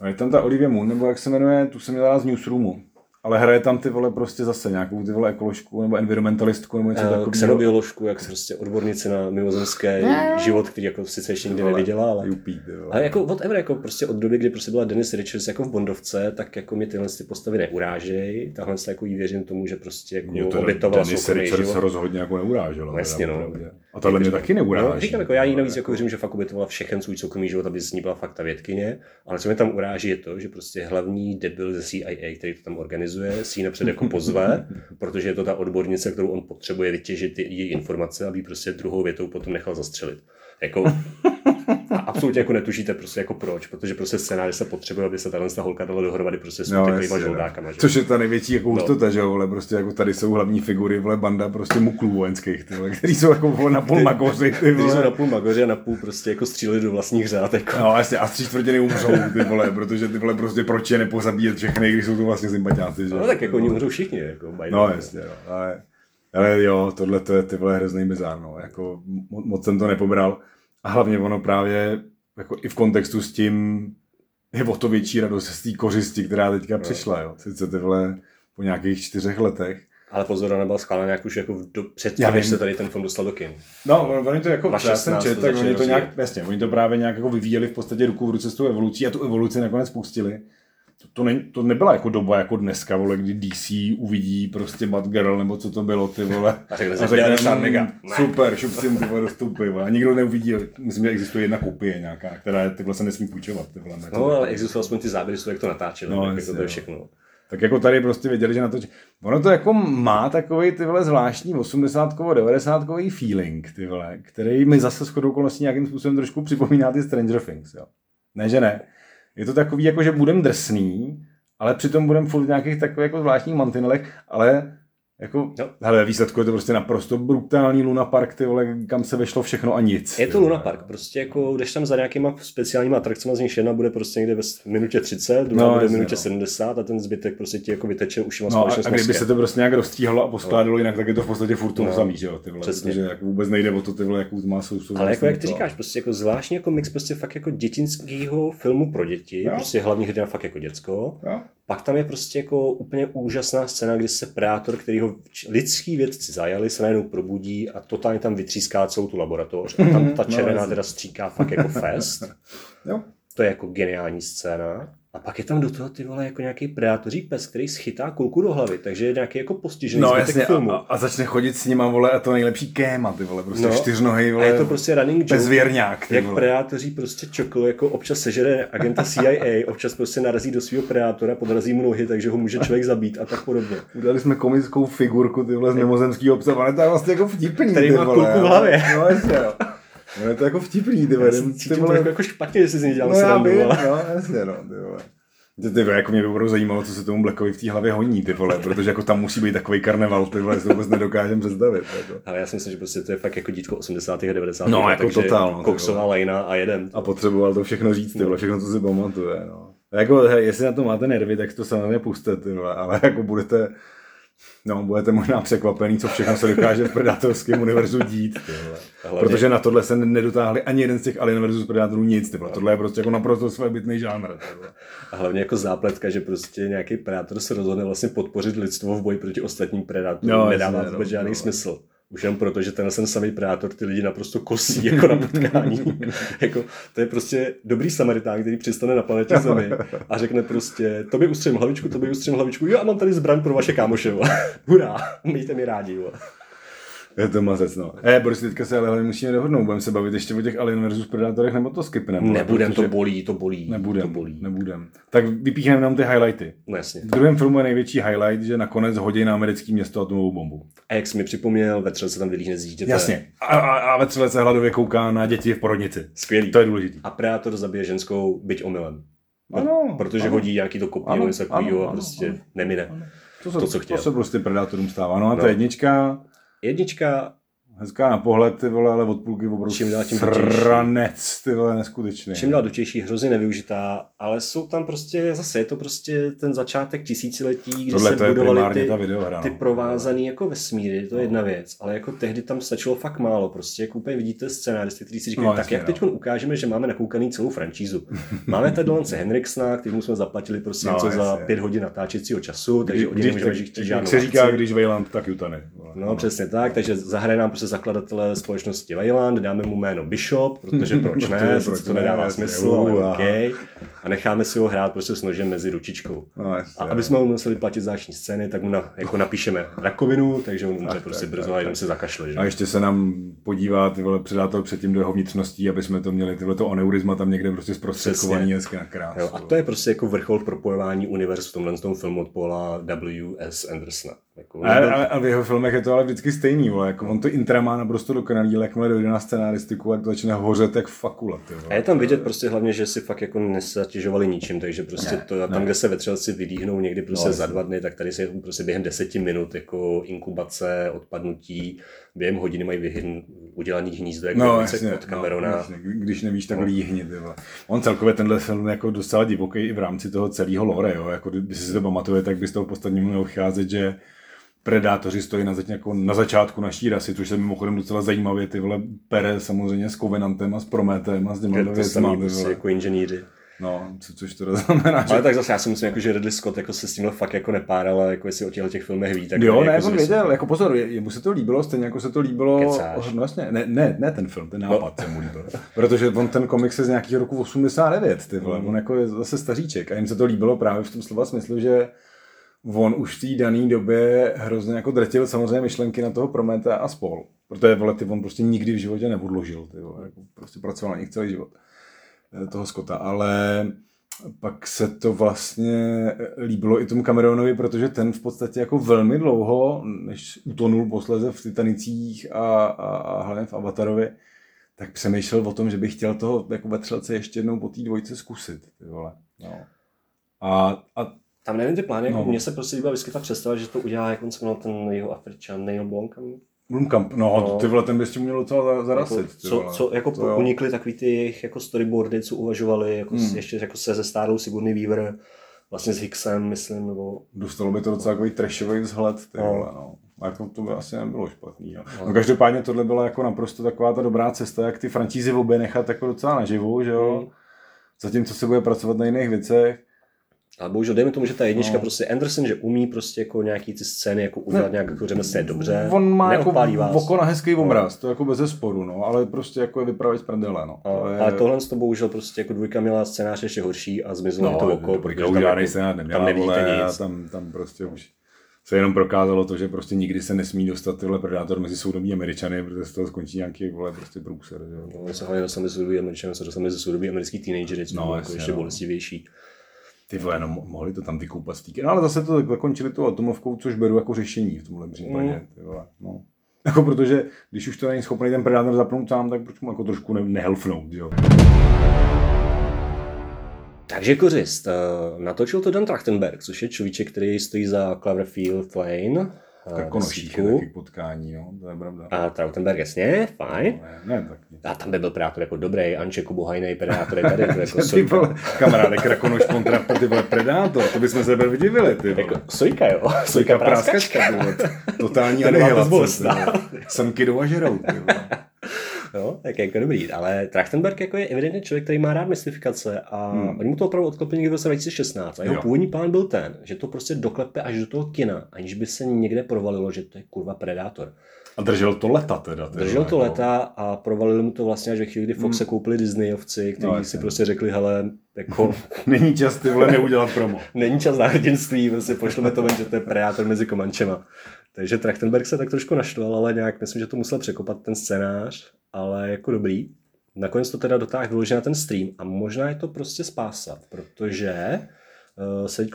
A je tam ta Olivia Moon, nebo jak se jmenuje, tu jsem měla z Newsroomu. Ale hraje tam ty vole prostě zase nějakou ty vole ekoložku nebo environmentalistku nebo něco uh, takového. Xenobioložku, jak prostě odbornice na mimozemské ne. život, který jako sice ještě nikdy neviděla, ale, Jupí, ale jako whatever, jako prostě od doby, kdy prostě byla Dennis Richards jako v Bondovce, tak jako mi tyhle ty postavy neurážejí. Tahle se jako jí věřím tomu, že prostě jako to obětovala Dennis Richards se rozhodně jako neurážela. No, jasně, no. A tohle mě taky neuráží. No, říkám, jako já jí navíc jako věřím, že fakt obětovala všechen svůj soukromý život, aby z ní byla fakt ta vědkyně, ale co mě tam uráží je to, že prostě hlavní debil ze CIA, který to tam organizuje, si ji napřed jako pozve, <laughs> protože je to ta odbornice, kterou on potřebuje vytěžit její informace, aby prostě druhou větou potom nechal zastřelit. Jako, a absolutně jako netušíte prostě jako proč, protože prostě scénář se potřebuje, aby se tahle holka dala dohromady prostě s no, takovýma žoldákama. Že? Což je ta největší jako no. hustota, že jo, vole, prostě jako tady jsou hlavní figury, vole, banda prostě muklů vojenských, ty vole, který jsou jako na půl magoři, ty vole. jsou na půl magoři a na půl prostě jako stříleli do vlastních řád, jako. No jasně, a tři čtvrtiny umřou, ty vole, protože ty vole prostě proč je nepozabíjet všechny, když jsou to vlastně sympatiáci, že No tak jako oni umřou všichni, jako. No jasně, no, ale, ale jo, tohle to je ty vole hrozný bizár, no, jako moc jsem to nepobral. A hlavně ono právě jako i v kontextu s tím je o to větší radost z té kořisti, která teďka no. přišla. Jo. Sice tyhle po nějakých čtyřech letech. Ale pozor, ona byla schválena nějak už jako do, předtím, než se tady ten film dostal do kin. No, oni to jako, já jsem čet, tak oni to nějak, jasně, oni to právě nějak jako vyvíjeli v podstatě ruku v ruce s tou evolucí a tu evoluci nakonec pustili to, ne, to nebyla jako doba jako dneska, vole, kdy DC uvidí prostě Batgirl, nebo co to bylo, ty vole. A řekne, a řekne mega. Super, šup si vole dostupy, vole. A nikdo neuvidí, myslím, že existuje jedna kopie nějaká, která ty vole se nesmí půjčovat, ty vole. No, ale existují aspoň ty záběry, jak to natáčeli, no, jako to je všechno. Tak jako tady prostě věděli, že na to... Ono to jako má takový ty vole zvláštní 80 90 feeling, ty vole, který mi zase shodou okolností nějakým způsobem trošku připomíná ty Stranger Things, jo. Ne, že ne je to takový, jako že budem drsný, ale přitom budem furt v nějakých takových jako zvláštních mantinelech, ale jako, no. hele, výsledku je to prostě naprosto brutální Luna Park, ty vole, kam se vešlo všechno a nic. Je to Luna Park, prostě jako jdeš tam za nějakýma speciálníma atrakcemi, z nich jedna bude prostě někde ve minutě 30, druhá no, bude v minutě no. 70 a ten zbytek prostě ti jako vyteče ušima no, a, a kdyby se to prostě nějak rozstříhalo a poskládalo no. jinak, tak je to v podstatě furt to no. samý, že jo, ty vole, Přesně. protože jako vůbec nejde o to, ty vole, jakou má sousu. Ale jako jak ty říkáš, prostě jako zvláštní jako mix prostě fakt jako dětinského filmu pro děti, jo. prostě hlavní hrdina fakt jako děcko. Jo. Pak tam je prostě jako úplně úžasná scéna, kdy se predátor, který ho lidský vědci zajali, se najednou probudí a totálně tam vytříská celou tu laboratoř. A tam ta no, červená no, teda stříká fakt jako fest. jo. To je jako geniální scéna. A pak je tam do toho ty vole jako nějaký predátoří pes, který schytá kulku do hlavy, takže je nějaký jako postižený no, jasně, filmu. A, a, začne chodit s nima, vole, a to nejlepší kéma, ty vole, prostě no, čtyřnohý, vole. A je to prostě running joke, bezvěrňák, jak vole. predátoří prostě čokl, jako občas sežere agenta <laughs> CIA, občas prostě narazí do svého predátora, podrazí mu nohy, takže ho může člověk zabít a tak podobně. Udali jsme komickou figurku, ty vole, z mimozemského obsahu, ale to je vlastně jako vtipný, Který má kulku v hlavě. No, jasně, jo. <laughs> No, je to jako vtipný, ty vole. Ty vole, jako špatně, jestli si dělal no, já by, no, jasně, no, ty vole. Ty, ty, jako mě by opravdu zajímalo, co se tomu Blackovi v té hlavě honí, ty vole, protože jako tam musí být takový karneval, ty vole, to vůbec nedokážem představit. Jako. Ale já si myslím, že prostě to je fakt jako dítko 80. a 90. No, jako takže totál. No, koksová lejna a jeden. A potřeboval to všechno říct, ty vole, všechno, co si pamatuje, no. Jako, hej, jestli na to máte nervy, tak to samozřejmě puste, ty vole, ale jako budete, No, budete možná překvapený, co všechno se dokáže v predátorském univerzu dít. Hlavně... Protože na tohle se nedotáhli ani jeden z těch Alien vs. Predátorů nic. Tyhle. Tohle je prostě jako naprosto svébytný žánr. Tyhle. A hlavně jako zápletka, že prostě nějaký predátor se rozhodne vlastně podpořit lidstvo v boji proti ostatním predátorům. No, Nedává vůbec no, žádný no. smysl. Už jen proto, že ten ten samý predátor ty lidi naprosto kosí jako na potkání. <laughs> jako, to je prostě dobrý samaritán, který přistane na planetě Zemi a řekne prostě, to by ustřím hlavičku, to by ustřím hlavičku, jo a mám tady zbraň pro vaše kámoše. <laughs> Hurá, mějte mi rádi. Je to mazec, no. Eh, Boris, teďka se ale hlavně musíme dohodnout, budeme se bavit ještě o těch Alien vs Predatorech, nebo to skipneme. Nebudem, to bolí, to bolí. Nebudem, to bolí. nebudem. Tak vypíchneme jenom ty highlighty. No jasně. V druhém filmu je největší highlight, že nakonec hodí na americké město atomovou bombu. A jak jsi mi připomněl, ve se tam vylíhne z dítěte. Jasně. A, a, a ve třele se hladově kouká na děti v porodnici. Skvělý. To je důležité. A Predator zabije ženskou, byť omylem. Ano, Protože ano. hodí nějaký to kopí Ano, nebo něco takového ano, a ano, prostě ano. nemine. To, se, to, co chtěl. To se prostě predátorům stává. No a ta No. jednička, Jednička, hezká na pohled, ty vole, ale od půlky obrovský Čím dál tím dutější. sranec, ty vole, neskutečný. čím dál dotější, hrozně nevyužitá, ale jsou tam prostě, zase je to prostě ten začátek tisíciletí, kdy Tohle se to budovaly ty, ta videohra. ty no. provázaný jako vesmíry, to je jedna věc, ale jako tehdy tam stačilo fakt málo, prostě jak úplně vidíte scénáristy, kteří si říkají, No, tak jak no. teď ukážeme, že máme nakoukaný celou franšízu. <laughs> Máme tady Lance Henriksona, kterému jsme zaplatili prostě No, něco za pět hodin natáčecího času, takže od něj Když, nemůžeme tak, chtít jak žádnou se říká, akci. když Vejland, tak Jutany. vole. Prostě zakladatele společnosti Wayland, dáme mu jméno Bishop, protože proč <laughs> ne, proč to ne, nedává smysl, uh, ale aha. A necháme si ho hrát prostě s nožem mezi ručičkou. No, jasně, A aby jsme mu museli platit záční scény, tak mu na, jako napíšeme rakovinu, takže on umře prostě tak, brzo tak, a jenom se zakašle. Že? A ještě se nám podívá ty vole předátel předtím do jeho vnitřností, aby jsme to měli tyhle to aneurisma tam někde prostě zprostředkovaný hezky na krásu. Jo, a to je prostě jako vrchol propojování univerz v tomhle tom filmu od Paula W.S. Andersona. Jako, A, a, a, v jeho filmech je to ale vždycky stejný, vole. Jako on to intra má naprosto dokonalý, ale jakmile dojde na scenaristiku, tak to začne hořet jak fakula. Ty vole. A je tam vidět prostě hlavně, že si fakt jako nesatěžovali ničím, takže prostě Ne, to, tam, ne. kde se vetřelci vylíhnou někdy prostě No, za dva dny, tak tady se prostě během deseti minut jako inkubace, odpadnutí, během hodiny mají vyhyn, udělaný hnízdo, jak No, no, jasně, od Camerona. no, jasně, když nevíš, tak líhni, ty vole. On celkově tenhle film je jako docela divoký i v rámci toho celého lore, jo. Jako, když si to pamatuje, tak by z toho podstatně mělo vycházet, že predátoři stojí na, zač- jako na začátku naší rasy, což se mimochodem docela zajímavě ty vole pere samozřejmě s Covenantem a s Prometem a s těma to samý prostě jako inženýři. No, co, což to znamená, že Ale tak zase já si myslím, jako, že Ridley Scott jako se s tímhle fakt jako nepáral, ale jako jestli o těchto těch filmech ví, tak Jo, jako ne, z on věděl, jako pozor, je- jemu se to líbilo, stejně jako se to líbilo, Kecáš. no jasně, ne, ne, ne ten film, ten nápad se mu líbil, protože on ten komiks je z nějakého roku 89, ty vole, Mm. on jako je zase staříček a jim se to líbilo právě v tom slova smyslu, že on už v té dané době hrozně jako drtil samozřejmě myšlenky na toho Prometa a spol. Protože vole, ty on prostě nikdy v životě neodložil, ty vole, jako prostě pracoval na nich celý život toho Scotta, ale pak se to vlastně líbilo i tomu Cameronovi, protože ten v podstatě jako velmi dlouho, než utonul posledně v Titanicích a, a, a hlavně v Avatarovi, tak přemýšlel o tom, že by chtěl toho jako vetřelce ještě jednou po té dvojce zkusit. Ty vole. No. A, a Tam nevím ty plány, jako No. mně se prostě líbila vždycky ta představa, že to udělá, jak on se ten jeho Afričan, Neil Blomkamp. Blumkamp, no, No. no. ty vole, ten by s tím měl docela za- zarasit. Jako, co, co, jako To unikly takový ty jejich jako storyboardy, co uvažovali, jako Hmm. ještě jako se ze stárou Sigourney Weaver, vlastně s Hicksem, myslím, nebo Dostalo by to docela takový trashový vzhled, ty No. vole, no. A jako to by asi nebylo špatný. Jo. No. No. každopádně tohle byla jako naprosto taková ta dobrá cesta, jak ty franšízy obě nechat jako docela naživu, že jo. Hmm. Zatímco se bude pracovat na jiných věcech. Ale bohužel dejme tomu, že ta jednička No. no. prostě Anderson, že umí prostě jako nějaký ty scény jako udělat Ne. nějak jako řemeslně dobře. On má jako vás. oko na hezký obraz, to jako bez sporu, no, ale prostě jako je vypravit z prdele, no. A, To je... Ale tohle to bohužel prostě jako dvojka měla scénář ještě horší a zmizelo no, to oko, protože tam jako, scénář neměla, tam nevidíte vole, a nic. tam, tam prostě už se jenom prokázalo to, že prostě nikdy se nesmí dostat tyhle predátor mezi soudobí Američany, protože z toho skončí nějaký vole prostě průser. No, se hlavně dostanou mezi soudobí američané, se dostanou mezi soudobí americký teenagery, co No, no, bylo jako ještě no. bolestivější. Ty vole, no, mo- mohli to tam vykoupat té- No ale zase to zakončili tou atomovkou, což beru jako řešení v tomhle případě. Mm. Ty vole, no. <laughs> Jako protože, když už to není schopný ten predátor zapnout sám, tak proč mu jako trošku ne- nehelfnout, jo. Takže kořist. eh, Natočil to Dan Trachtenberg, což je človíček, který stojí za Cloverfield Lane. Eh, taky potkání, jo, to je pravda. A Trachtenberg, jasně, fajn. Ne, ne, tak A tam by byl predátor jako dobrý, Anček Obohajnej predátor je tady, <laughs> to jako ty sojka. vole, kamaráde, Krakonoš kontra ty vole, Predátor, to bychom se divili, ty vole. Jako sojka, jo? Sojka práskačka. ty vole. Totální anihilace, dost ty vole. Semky jdou a žerou, ty vole. <laughs> Jo, tak jako dobrý, ale Trachtenberg jako je evidentně člověk, který má rád mystifikace a Hmm. hmm. oni mu to opravdu odklepli někdy v roce 2016 a jeho Jo. původní plán byl ten, že to prostě doklepe až do toho kina, aniž by se někde provalilo, že to je kurva Predátor. A držel to leta teda. ty Držel to jako. leta a provalili mu to vlastně až ve chvíli, kdy Fox se koupili Disneyovci, kteří No, si prostě řekli, hele, jako <laughs> Není čas ty vole neudělat promo. <laughs> není čas na hrdinství, prostě pošleme to ven, že to je Predátor mezi Komančema. Takže Trachtenberg se tak trošku naštval, ale nějak myslím, že to musel překopat ten scénář, ale jako dobrý. Nakonec to teda dotáhl vyloženě na ten stream a možná je to prostě spása, protože uh, se teď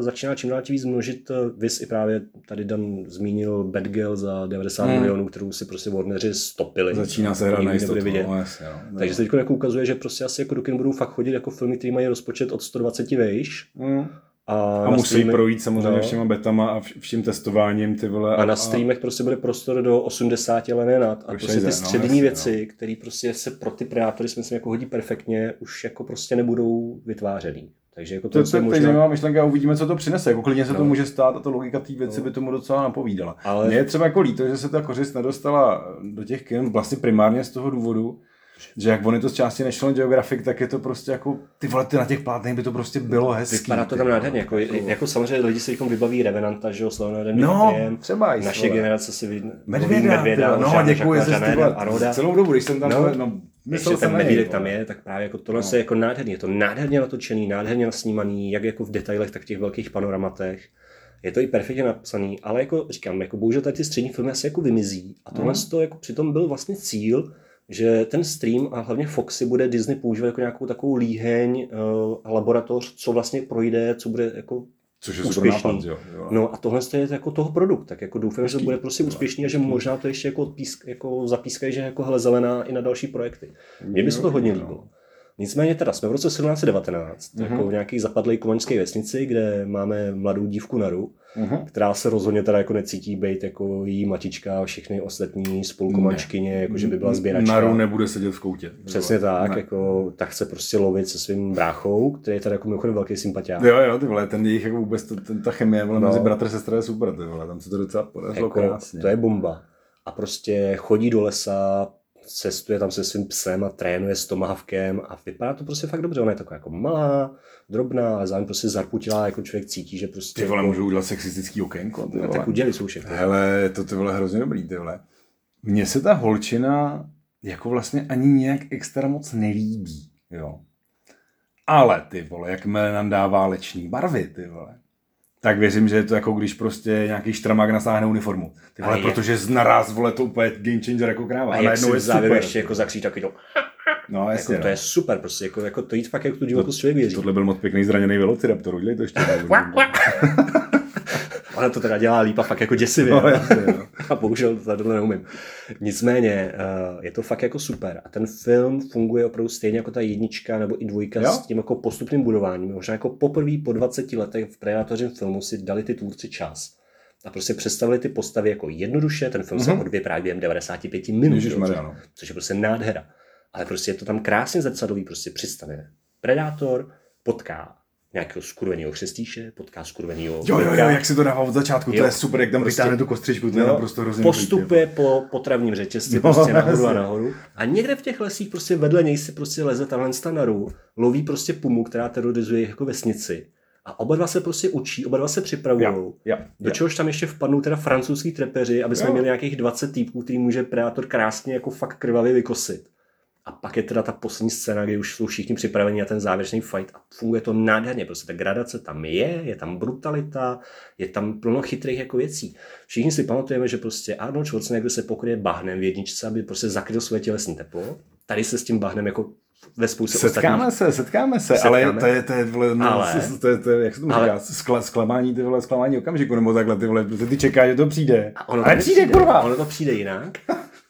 začíná čím dál tím víc množit, uh, vys i právě tady Dan zmínil Bad Girl za 90 hmm. milionů, kterou si prostě Warneri stopili. Začíná se hrát na jistotu, no, jasně, no. Takže se teď jako ukazuje, že prostě asi jako do kin budou fakt chodit jako filmy, které mají rozpočet od 120 vejš. Hmm a, a musí streamy, projít samozřejmě no. všema betama a vším testováním ty vole. A, a na streamech prostě bude prostor do 80 ale nad. A prostě ty no, střední no, věci, no. které prostě se pro ty predátory si myslím jako hodí perfektně, už jako prostě nebudou vytvářený. Takže jako to, to je možná... zajímavá myšlenka a uvidíme, co to přinese. Jako klidně se no. to může stát a to logika té věci no. by tomu docela napovídala. Ale... Mně je třeba jako líto, že se ta kořist nedostala do těch kin vlastně primárně z toho důvodu, že jak oni to z části National Geographic, tak je to prostě jako, ty vole, ty na těch plátnech by to prostě bylo hezký. Vypadá to tam nádherně, jako, jako, samozřejmě lidi si vybaví Revenanta, že jo, No, příjem. třeba i Naše generace si ví, Medvěda, medvěda no, děkuji, že jsi celou dobu, když jsem tam, no, no Myslel ten medvědek tam je, tak právě jako tohle no. je jako nádherně, je to nádherně natočený, nádherně nasnímaný, jak jako v detailech, tak v těch velkých panoramatech. Je to i perfektně napsaný, ale jako říkám, jako bohužel tady ty střední filmy asi jako vymizí. A tohle mm. to jako přitom byl vlastně cíl, že ten stream a hlavně Foxy bude Disney používat jako nějakou takovou líheň uh, laboratoř, co vlastně projde, co bude jako Což je úspěšný. Nápad, jo, jo. No a tohle je jako toho produkt, tak jako doufám, že to bude prostě úspěšný a že možná to ještě jako, písk, jako zapískají, že jako hele zelená i na další projekty. Mně by se to hodně líbilo. Nicméně teda jsme v roce 1719, mm-hmm. jako v nějaký zapadlé kumaňské vesnici, kde máme mladou dívku Naru, mm-hmm. která se rozhodně teda jako necítí být jako její matička a všechny ostatní spolukomančkyně, ne. jako že by byla sběračka. Naru nebude sedět v koutě. Přesně tak, ne. jako tak chce prostě lovit se svým bráchou, který je teda jako mimochodem velký sympatiák. Jo, jo, ty vole, ten jejich jako vůbec, to, ten, ta chemie vole, no. mezi bratr sestra je super, ty vole, tam se to docela podařilo jako, krásně. To je bomba. A prostě chodí do lesa, cestuje tam se svým psem a trénuje s Tomahawkem a vypadá to prostě fakt dobře. Ona je taková jako malá, drobná, ale zároveň prostě zarputilá, jako člověk cítí, že prostě... Ty vole, jako... můžu udělat sexistický okénko, ty vole. tak udělali jsou všechno. Hele, to ty vole hrozně dobrý, ty vole. Mně se ta holčina jako vlastně ani nějak extra moc nelíbí, jo. Ale ty vole, jak nám dává leční barvy, ty vole tak věřím, že je to jako když prostě nějaký štramák nasáhne uniformu. Ty vole, protože z naraz, vole, to úplně game changer jako kráva. A, a jak si závěru ještě jako zakří taky to... No, jasně, jako, to no. je super, prostě jako, jako to jít fakt jako tu divokost člověk věří. Tohle byl moc pěkný zraněný velociraptor, udělej to ještě. Ona to teda dělá lípa fakt jako děsivě. No, jasně, no. <laughs> a bohužel to tohle neumím. Nicméně uh, je to fakt jako super. A ten film funguje opravdu stejně jako ta jednička nebo i dvojka jo? s tím jako postupným budováním. Možná jako poprvé po 20 letech v Predatořím filmu si dali ty tvůrci čas a prostě představili ty postavy jako jednoduše. Ten film mm-hmm. se mhm. odvě právě během 95 minut, no. což je prostě nádhera. Ale prostě je to tam krásně zrcadlový, prostě představené. Predátor potká nějakého skurveného křestíše, potká skurveného Jo, jo, jo, jak si to dává od začátku, jo, to je super, jak tam prostě, vytáhne tu kostřičku, to jo, je naprosto hrozně Postupuje po potravním řetězci, no, prostě nahoru a nahoru. A někde v těch lesích prostě vedle něj se prostě leze tahle naru, loví prostě pumu, která terorizuje jako vesnici. A oba dva se prostě učí, oba dva se připravují. Do čehož tam ještě vpadnou teda francouzský trepeři, aby jsme jo. měli nějakých 20 týpků, který může Predator krásně jako fakt krvavě vykosit. A pak je teda ta poslední scéna, kdy už jsou všichni připraveni na ten závěrečný fight a funguje to nádherně. Prostě ta gradace tam je, je tam brutalita, je tam plno chytrých jako věcí. Všichni si pamatujeme, že prostě Arnold Schwarzenegger se pokryje bahnem v jedničce, aby prostě zakryl své tělesní teplo. Tady se s tím bahnem jako ve spoustě Setkáme ostatních... se, setkáme se, setkáme. ale to je, to je, vole, no, ale, to je, to je, jak se to ale, říká, skla, zklamání, ty vole, zklamání okamžiku, nebo takhle, ty vole, ty čekáš, že to přijde. A ono ale přijde, kurva. Ono to přijde jinak.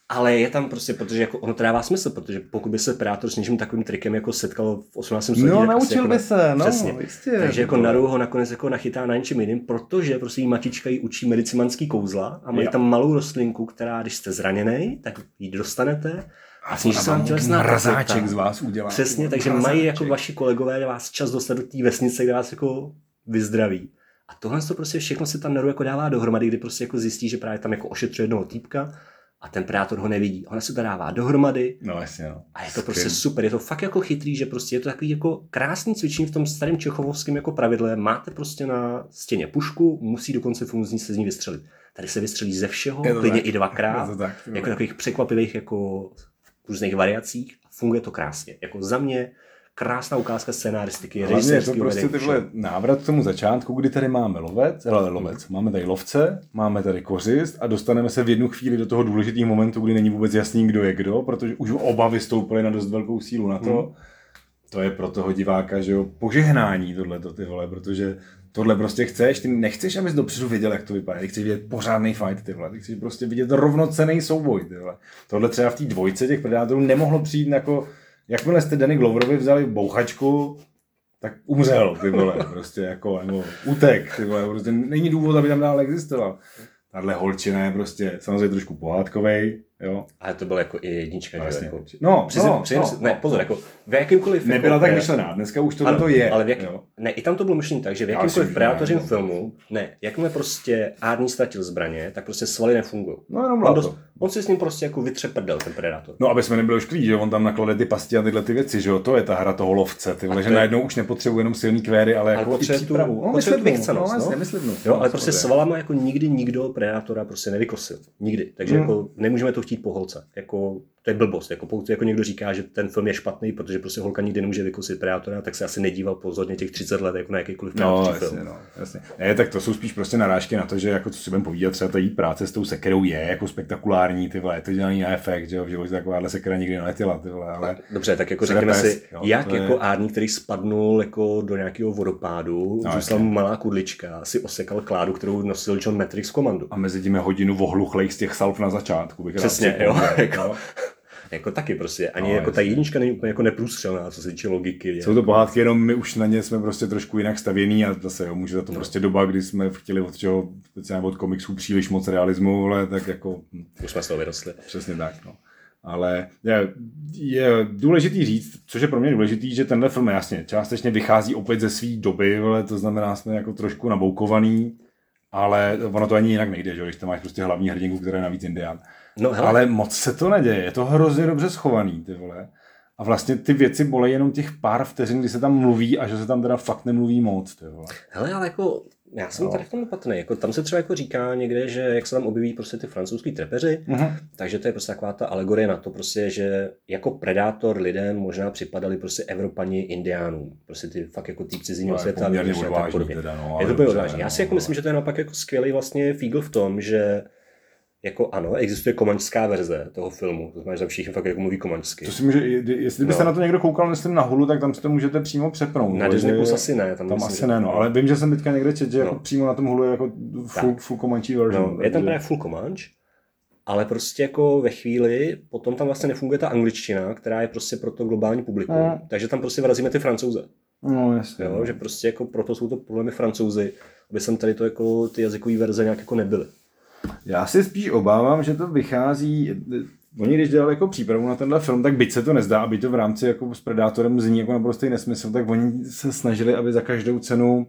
Ale je tam prostě, protože jako ono to dává smysl, protože pokud by se Predator s něčím takovým trikem jako setkal v 18. století, no, naučil jako by se, no, přesně. Jistě, Takže jako Naru ho nakonec jako nachytá na něčem jiným, protože prostě jí matička jí učí medicimanský kouzla a mají tam malou rostlinku, která, když jste zraněný, tak ji dostanete a sníží se vám tělesná mrazáček z vás udělá. Přesně, takže mrazáček. mají jako vaši kolegové vás čas dostat do té vesnice, kde vás jako vyzdraví. A tohle to prostě všechno se tam Naru jako dává dohromady, kdy prostě jako zjistí, že právě tam jako ošetřuje jednoho týpka a ten predátor ho nevidí. Ona se to dává dohromady. No jasně, no. A je to prostě super. Je to fakt jako chytrý, že prostě je to takový jako krásný cvičení v tom starém čechovském jako pravidle. Máte prostě na stěně pušku, musí dokonce funkční se z ní vystřelit. Tady se vystřelí ze všeho, klidně i dvakrát. to tak, jako takových překvapivých jako různých variacích. Funguje to krásně. Jako za mě krásná ukázka scénaristiky, Hlavně je to prostě tyhle návrat k tomu začátku, kdy tady máme lovec, ale lovec, máme tady lovce, máme tady kořist a dostaneme se v jednu chvíli do toho důležitého momentu, kdy není vůbec jasný, kdo je kdo, protože už oba vystoupili na dost velkou sílu na to. Hmm. To je pro toho diváka, že jo, požehnání tohle ty vole, protože tohle prostě chceš, ty nechceš, abys dopředu viděl, jak to vypadá, ty chceš vidět pořádný fight, ty vole, ty chceš prostě vidět rovnocený souboj, ty vole. Tohle třeba v té dvojce těch predátorů nemohlo přijít jako, jakmile jste Danny Gloverovi vzali bouchačku, tak umřel, ty vole, <laughs> prostě jako, nebo utek, ty vole, prostě není důvod, aby tam dál existoval. Tahle holčina je prostě samozřejmě trošku pohádkovej, Jo. Ale to bylo jako i jednička, vlastně. Jako, no, přizem, no, přizem, no, ne, no, pozor, jako v jakýmkoliv... Nebyla jako, tak myšlená, dneska už to, to je. Ale v jak, jo. ne, i tam to bylo myšlené tak, že v jakýmkoliv predátořím filmu, ne, jakmile prostě Arnie ztratil zbraně, tak prostě svaly nefungují. No jenom on, dost, on si s ním prostě jako vytře prdel, ten predátor. No, aby jsme nebyli ošklí, že on tam naklade ty pasti a tyhle ty věci, že jo, to je ta hra toho lovce, ty vole, že najednou už nepotřebuje jenom silný kvéry, ale, ale jako i přípravu. No, myslím, no, no, jo, ale prostě svalama jako nikdy nikdo predátora prostě nevykosil. Nikdy. Takže hmm. jako nemůžeme to chtít po holce jako to je blbost. Jako pokud jako někdo říká, že ten film je špatný, protože prostě holka nikdy nemůže vykusit predátora, tak se asi nedíval pozorně těch 30 let jako na jakýkoliv no, jasně, film. No, jasně. Ne, tak to jsou spíš prostě narážky na to, že jako co si budeme povídat, třeba ta jít práce s tou sekerou je jako spektakulární, ty vole, to dělaný na efekt, že jo, v životě takováhle sekera nikdy neletila, ty vole, ale... Dobře, tak jako řekněme si, jo, jak jako je... Ární, který spadnul jako do nějakého vodopádu, no, zůstala malá kudlička, si osekal kládu, kterou nosil John Matrix komandu. A mezi tím je hodinu vohluchlej z těch salv na začátku. Bych Přesně, jo. <laughs> Jako, jako taky prostě. Ani no, jako ta jednička není úplně jako neprůstřelná, co se týče logiky. Jsou to pohádky, jenom my už na ně jsme prostě trošku jinak stavěný a zase jo, může za to no. prostě doba, kdy jsme chtěli od čeho, speciálně od komiksů příliš moc realismu, ale tak jako... Hm. Už jsme z toho vyrostli. Přesně tak, no. Ale je, je důležitý říct, což je pro mě důležitý, že tenhle film jasně částečně vychází opět ze své doby, ale to znamená, jsme jako trošku naboukovaný, ale ono to ani jinak nejde, že když tam máš prostě hlavní hrdinku, která je navíc indián. No, hele. Ale moc se to neděje, je to hrozně dobře schovaný, ty vole. A vlastně ty věci bolej jenom těch pár vteřin, kdy se tam mluví a že se tam teda fakt nemluví moc, ty vole. Hele, ale jako já jsem no. tady v tom opatrný. Jako, tam se třeba jako říká někde, že jak se tam objeví prostě ty francouzský trepeři, uh-huh. takže to je prostě taková ta alegorie na to, prostě, že jako predátor lidem možná připadali prostě Evropani indiánům. Prostě ty fakt jako z jiného světa. Jako tak podobně. Teda, no, je to úplně odvážný. Já si jako myslím, že to je naopak jako skvělý vlastně fígl v tom, že jako ano, existuje komančská verze toho filmu, to znamená, že všichni fakt jako mluví komančsky. To si může, jestli byste no. na to někdo koukal, myslím na Hulu, tak tam si to můžete přímo přepnout. Na Disney Plus asi ne. Tam, tam asi ne, no, ale vím, že jsem teďka někde četl, že jako no. jako přímo na tom Hulu je jako full, tak. full komančí version. No, je tam právě full komanč, ale prostě jako ve chvíli, potom tam vlastně nefunguje ta angličtina, která je prostě pro to globální publikum, no. takže tam prostě vrazíme ty francouze. No, jasně. Jo, že prostě jako proto jsou to problémy francouzi, aby sem tady to jako ty jazykové verze nějak jako nebyly. Já si spíš obávám, že to vychází, Oni když dělali jako přípravu na tenhle film, tak byť se to nezdá, aby to v rámci jako s Predátorem zní jako naprostý nesmysl, tak oni se snažili, aby za každou cenu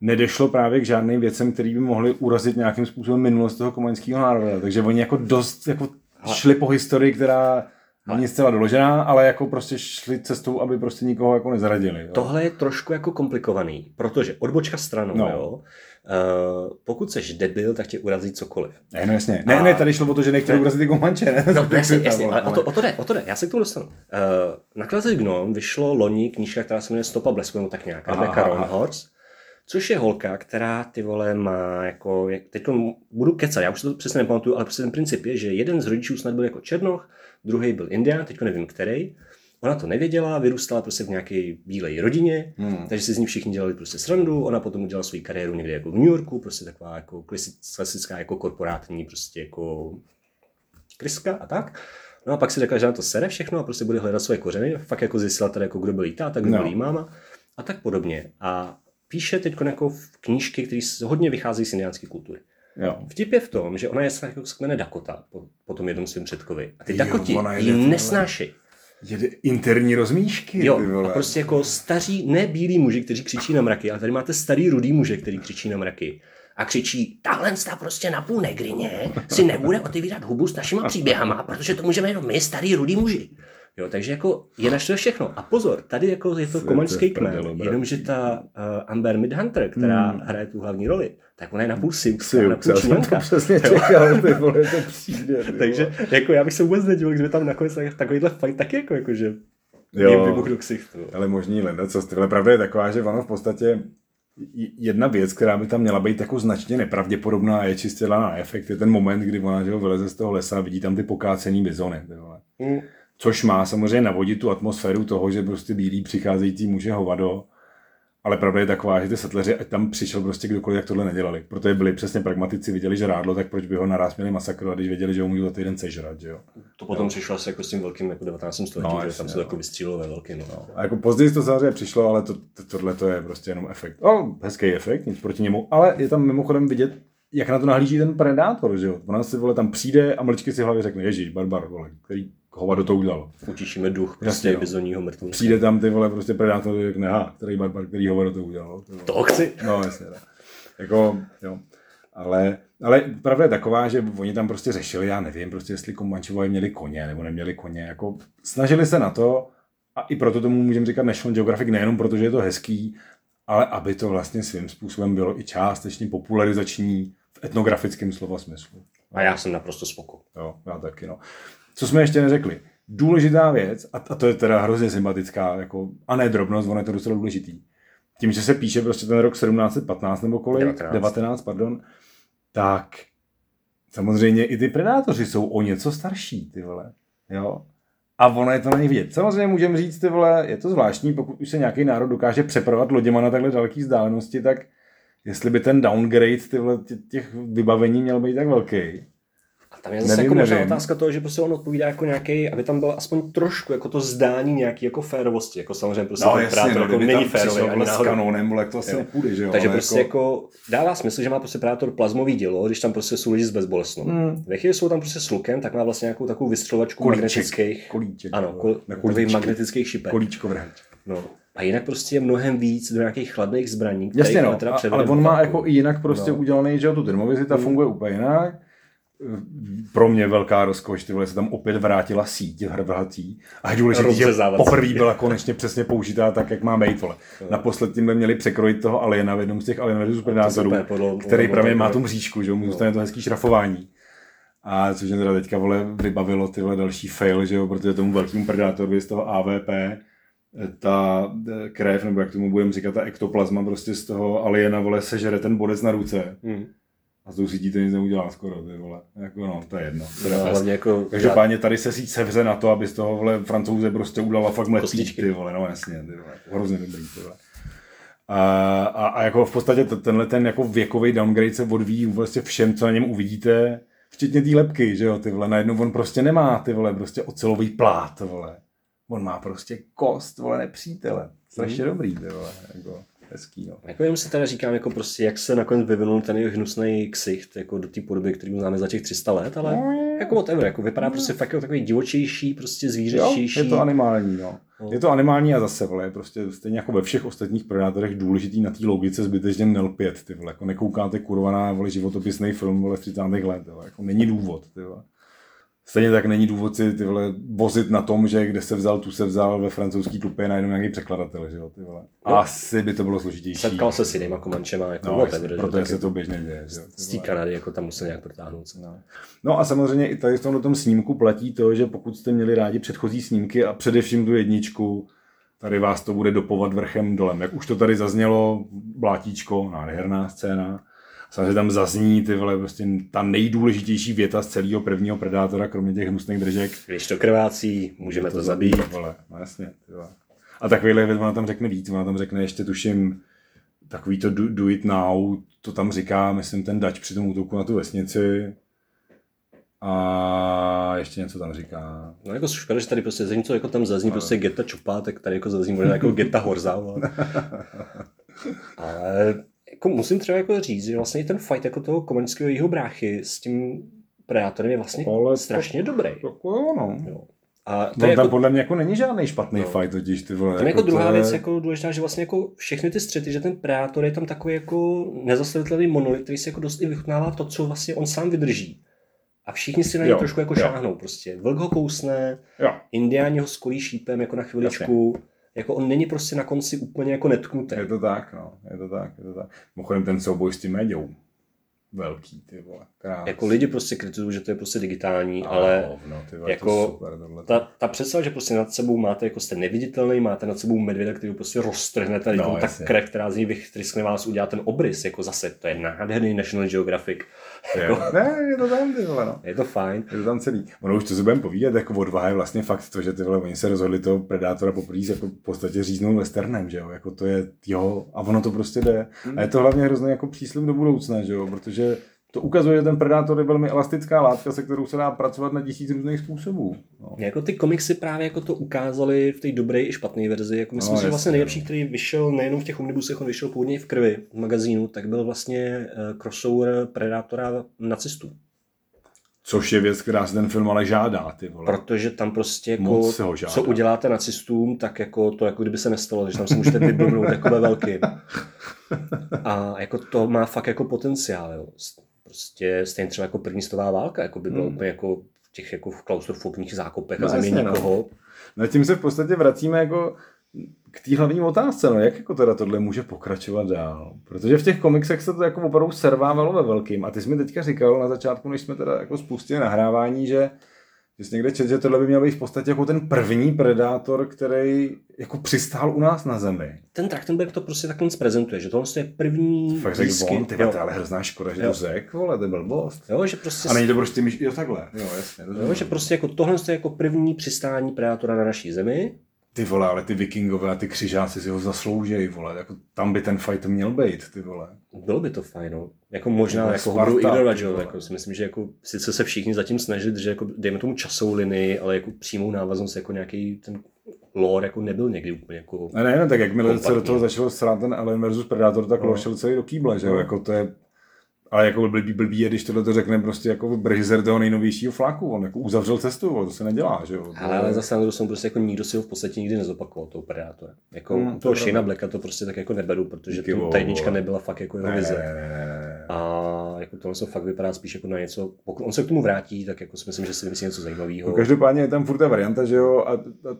nedešlo právě k žádným věcem, které by mohly urazit nějakým způsobem minulost toho komunistického národa. Takže oni jako dost jako šli po historii, která není zcela doložená, ale jako prostě šli cestou, aby prostě nikoho jako nezradili. Jo. Tohle je trošku jako komplikovaný, protože odbočka stranou, no. jo, Uh, pokud seš debil, tak tě urazí cokoliv. Ne, no jasně. Ne, a... ne, tady šlo o to, že nechtěl urazit ty gomanče, ne? No, <laughs> jasně, jasně, ale o to, o to jde, o to jde, já se k tomu dostanu. Uh, na Klaze Gnom vyšlo loni knížka, která se jmenuje Stopa blesku, nebo tak nějak, Rebecca Ronhorst, což je holka, která ty vole má jako, teď budu kecat, já už to přesně nepamatuju, ale prostě ten princip je, že jeden z rodičů snad byl jako černoch, druhý byl indián, teď nevím který, Ona to nevěděla, vyrůstala prostě v nějaké bílé rodině, hmm. takže si z ní všichni dělali prostě srandu. Ona potom udělala svou kariéru někde jako v New Yorku, prostě taková jako klasická jako korporátní prostě jako kryska a tak. No a pak si řekla, že na to sere všechno a prostě bude hledat svoje kořeny. Fakt jako zjistila tady, jako kdo byl jí táta, kdo no. byl jí máma a tak podobně. A píše teď jako v knížky, které hodně vycházejí z indiánské kultury. Jo. Vtip je v tom, že ona je jako z Dakota po, po tom jednom svém předkovi. A ty Dakoti ji nesnášejí. Jede interní rozmíšky. Jo, a prostě jako staří, ne bílí muži, kteří křičí na mraky, ale tady máte starý rudý muže, který křičí na mraky. A křičí, tahle ta prostě na půl negrině si nebude otevírat hubu s našima příběhama, protože to můžeme jenom my, starý rudý muži. Jo, takže jako je naš to všechno. A pozor, tady jako je to komanský kmen, jenomže ta uh, Amber Midhunter, která hmm. hraje tu hlavní roli, tak ona je na půl Sioux, na půl to přesně čekal, ty vole, to přijde. takže jako já bych se vůbec nedivil, kdyby tam nakonec takovýhle fakt taky jako, jako že Jim vybuch do ksichtu. Ale možný leda, co ty, ale pravda je taková, že ono v podstatě jedna věc, která by tam měla být jako značně nepravděpodobná a je čistě na efekt, je ten moment, kdy ona že ho vyleze z toho lesa a vidí tam ty pokácený bizony. Mm. Což má samozřejmě navodit tu atmosféru toho, že prostě bílý přicházející muže hovado ale pravda je taková, že ty setleři, ať tam přišel prostě kdokoliv, jak tohle nedělali. Protože byli přesně pragmatici, viděli, že rádlo, tak proč by ho naraz měli masakrovat, když věděli, že ho můžou za týden sežrat, že jo. To potom jo. přišlo asi jako s tím velkým jako 19. století, no, že tam se to jako vystřílilo ve velkým. No. no. A jako později to samozřejmě přišlo, ale to, to, tohle to je prostě jenom efekt. O, hezký efekt, nic proti němu, ale je tam mimochodem vidět, jak na to nahlíží ten predátor, že jo. Ona si vole tam přijde a mlčky si hlavě řekne, ježíš, barbar, vole, který hovado to udělal. Utíšíme duch prostě Jasně, bizonního mrtvého. Přijde tam ty vole prostě predátor, řekne, ha, který barbar, který hovado to udělal. To, to chci. No, jasně, tak. Jako, jo. Ale, ale pravda je taková, že oni tam prostě řešili, já nevím, prostě jestli Komančové měli koně nebo neměli koně. Jako, snažili se na to, a i proto tomu můžeme říkat National Geographic, nejenom protože je to hezký, ale aby to vlastně svým způsobem bylo i částečně popularizační etnografickém slova smyslu. A já jsem naprosto spokojený. Jo, já taky, no. Co jsme ještě neřekli? Důležitá věc, a, a to je teda hrozně sympatická, jako, a ne drobnost, ono je to docela důležitý. Tím, že se píše prostě ten rok 1715 nebo kolik, 19. 19, pardon, tak samozřejmě i ty predátoři jsou o něco starší, ty vole. Jo? A ono je to největ. Samozřejmě můžeme říct, ty vole, je to zvláštní, pokud už se nějaký národ dokáže přepravovat loděma na takhle daleké vzdálenosti, tak jestli by ten downgrade těch vybavení měl být tak velký, tam je zase nevím, jako možná otázka toho, že prostě on odpovídá jako nějaký, aby tam bylo aspoň trošku jako to zdání nějaký jako férovosti, jako samozřejmě prostě no, jasně, no, jako není férový ani s kanónem, ale to asi nepůjde, že jo. Takže prostě jako... jako... dává smysl, že má prostě prátor plazmový dělo, když tam prostě jsou lidi s bezbolestnou. Hmm. Ve chvíli jsou tam prostě s lukem, tak má vlastně nějakou takovou vystřelovačku magnetických. Kolíček. Ano, kol, magnetických šipek. Kolíčko vrhač. No. A jinak prostě je mnohem víc do nějakých chladných zbraní. Jasně no, ale on má jako i jinak prostě no. udělaný, že jo, tu termovizita hmm. funguje úplně jinak pro mě velká rozkoš, ty vole, se tam opět vrátila síť hrvatí. A je důležité, že poprvé byla konečně přesně použitá tak, jak má být, vole. Naposled tím měli překrojit toho Aliena v jednom z těch Alienových supernátorů, který právě má tu mřížku, že mu zůstane to hezký šrafování. A což mě teda teďka, vole, vybavilo tyhle další fail, že jo, protože tomu velkému predátorovi z toho AVP ta krev, nebo jak tomu budeme říkat, ta ektoplazma prostě z toho aliena, vole, sežere ten bodec na ruce. Hmm a s tou sítí to nic neudělá skoro, ty vole. Jako no, to je jedno. No, hlavně jako... Každopádně tady se síť sevře na to, aby z toho vole francouze prostě udala fakt mletí, ty vole, no jasně, ty vole. Hrozně dobrý, ty vole. A, a, a, jako v podstatě tenhle ten jako věkový downgrade se odvíjí vlastně všem, co na něm uvidíte, včetně té lepky, že jo, ty vole, najednou on prostě nemá, ty vole, prostě ocelový plát, vole. On má prostě kost, vole, nepřítele. Strašně mm. dobrý, ty vole, jako hezký. No. Jako jenom si teda říkám, jako prostě, jak se nakonec vyvinul ten jeho hnusný ksicht jako do té podoby, který známe za těch 300 let, ale no, jako whatever, jako vypadá prostě fakt jako takový divočejší, prostě zvířečtější. Jo, je to animální, no. no. Je to animální a zase, vole, prostě stejně jako ve všech ostatních predátorech důležitý na té logice zbytečně nelpět, ty vole, jako nekoukáte kurva na vole, životopisný film vole, z 30. let, vole, jako není důvod, ty vole. Stejně tak není důvod si ty vole, vozit na tom, že kde se vzal, tu se vzal ve francouzský tupě najednou nějaký překladatel, že jo, ty vole. No. Asi by to bylo složitější. Setkal se s jinýma komančema, jako no, whatever, proto se to běžně děje. Z té Kanady, jako tam musel nějak protáhnout. No. no. a samozřejmě i tady v tomhle tom snímku platí to, že pokud jste měli rádi předchozí snímky a především tu jedničku, tady vás to bude dopovat vrchem dolem. Jak už to tady zaznělo, blátíčko, nádherná scéna, samozřejmě tam zazní ty vole, prostě ta nejdůležitější věta z celého prvního predátora, kromě těch hnusných držek. Když to krvácí, můžeme to, to zabít. Vole, no jasně, ty vole. A takovýhle věc ona tam řekne víc, ona tam řekne ještě tuším takový to do, do it now, to tam říká, myslím, ten dač při tom útoku na tu vesnici. A ještě něco tam říká. No jako škoda, že tady prostě za něco jako tam zazní no. prostě Geta Čupa, tak tady jako zazní možná jako Geta Horza. <laughs> Ale jako musím třeba jako říct, že vlastně ten fight jako toho komunistického jeho bráchy s tím Predátorem je vlastně Ale strašně to, dobrý. Jako no. Jo. A to no, jako, tam podle mě jako není žádný špatný no. fight totiž, ty vole. Tam jako, jako druhá je... věc jako důležitá, že vlastně jako všechny ty střety, že ten Predátor je tam takový jako nezastavitelný monolit, který si jako dost i vychutnává to, co vlastně on sám vydrží. A všichni si na něj trošku jako jo. šáhnou prostě. Vlk ho kousne, jo. indiáni ho skolí šípem jako na chviličku. Jasně jako on není prostě na konci úplně jako netknutý. Je to tak, no, je to tak, je to tak. Mimochodem ten souboj s tím Méďou. velký, ty vole. Krás. Jako lidi prostě kritizují, že to je prostě digitální, ale hovno, ty vole, jako super, tohle. ta, ta představa, že prostě nad sebou máte, jako jste neviditelný, máte nad sebou medvěda, který prostě roztrhnete, No, no, tak krev, která z ní vytryskne vás, udělá ten obrys, jako zase, to je nádherný National Geographic, Je, ne, je to tam, ty vole, no. je to fajn. Je to tam celý. Ono už to si budeme povídat, jako odvaha je vlastně fakt to, že ty vole, oni se rozhodli toho predátora poprvé jako v podstatě říznout westernem, že jo, jako to je, jo, a ono to prostě jde. A je to hlavně hrozně jako příslip do budoucna, že jo, protože to ukazuje, že ten predátor je velmi elastická látka, se kterou se dá pracovat na tisíc různých způsobů. No. Jako ty komiksy právě jako to ukázali v té dobré i špatné verzi. Jako myslím No, si, že vlastně no. nejlepší, který vyšel nejenom v těch omnibusech, on vyšel původně v krvi v magazínu, tak byl vlastně eh, crossover Predátora nacistů. Což je věc, která se ten film ale žádá, ty vole. Protože tam prostě jako, Moc ho žádá. co uděláte nacistům, tak jako to jako kdyby se nestalo, takže tam se můžete vyblbnout jako ve velkým. <laughs> A jako to má fakt jako potenciál, jo. Prostě stejně třeba jako první světová válka, jako by bylo Hmm. úplně jako v těch jako v klaustrofobních zákopech No a země no. nikoho. No tím se v podstatě vracíme jako k té hlavní otázce, no, jak jako teda tohle může pokračovat dál. Protože v těch komiksech se to jako opravdu servávalo ve velkým. A ty jsi mi teďka říkal na začátku, než jsme teda jako spustili nahrávání, že jsi někde čet, že tohle by měl být v podstatě jako ten první predátor, který jako přistál u nás na zemi. ten Trachtenberg to prostě takhle prezentuje, že tohle je první Fakt řekl on, ty ale hrozná škoda, že Jo. to řek, vole, to blbost. jo, že prostě, A není to prostě myš... jo takhle, jo jasně. jo, že prostě jako tohle je jako první přistání predátora na naší zemi. Ty vole, ale ty vikingové a ty křižáci si ho zasloužejí, vole, jako tam by ten fight měl být, ty vole. Bylo by to fajn, no. Jako možná, Jako jako ho Sparta, budou ignorovat, jo, jako si myslím, že jako sice se všichni zatím snažili, že jako dejme tomu časovou linii, ale jako přímou návaznost jako nějaký ten lore jako nebyl někdy úplně jako... Ne, ne, no, tak jakmile se do toho začalo srát ten Alien versus Predator, tak No. no. šel celý do kýble, že jo, No. jako to je, ale jako blbý, blbý je, když tohle to řekne prostě jako režisér toho nejnovějšího fláku, on jako uzavřel cestu, vole, to se nedělá, že jo. Ale, ale zase na druhou stranu prostě jako nikdo si ho v podstatě nikdy nezopakoval, toho Predátora. Jako Hmm, to pravda. Blacka to prostě tak jako neberu, protože Díky ta jednička nebyla fakt jako jeho ne, ne, vize. ne, ne, ne. A jako tohle se fakt vypadá spíš jako na něco, pokud on se k tomu vrátí, tak jako si myslím, že si vymyslí něco zajímavého. No, každopádně je tam furt ta varianta, že jo, a, a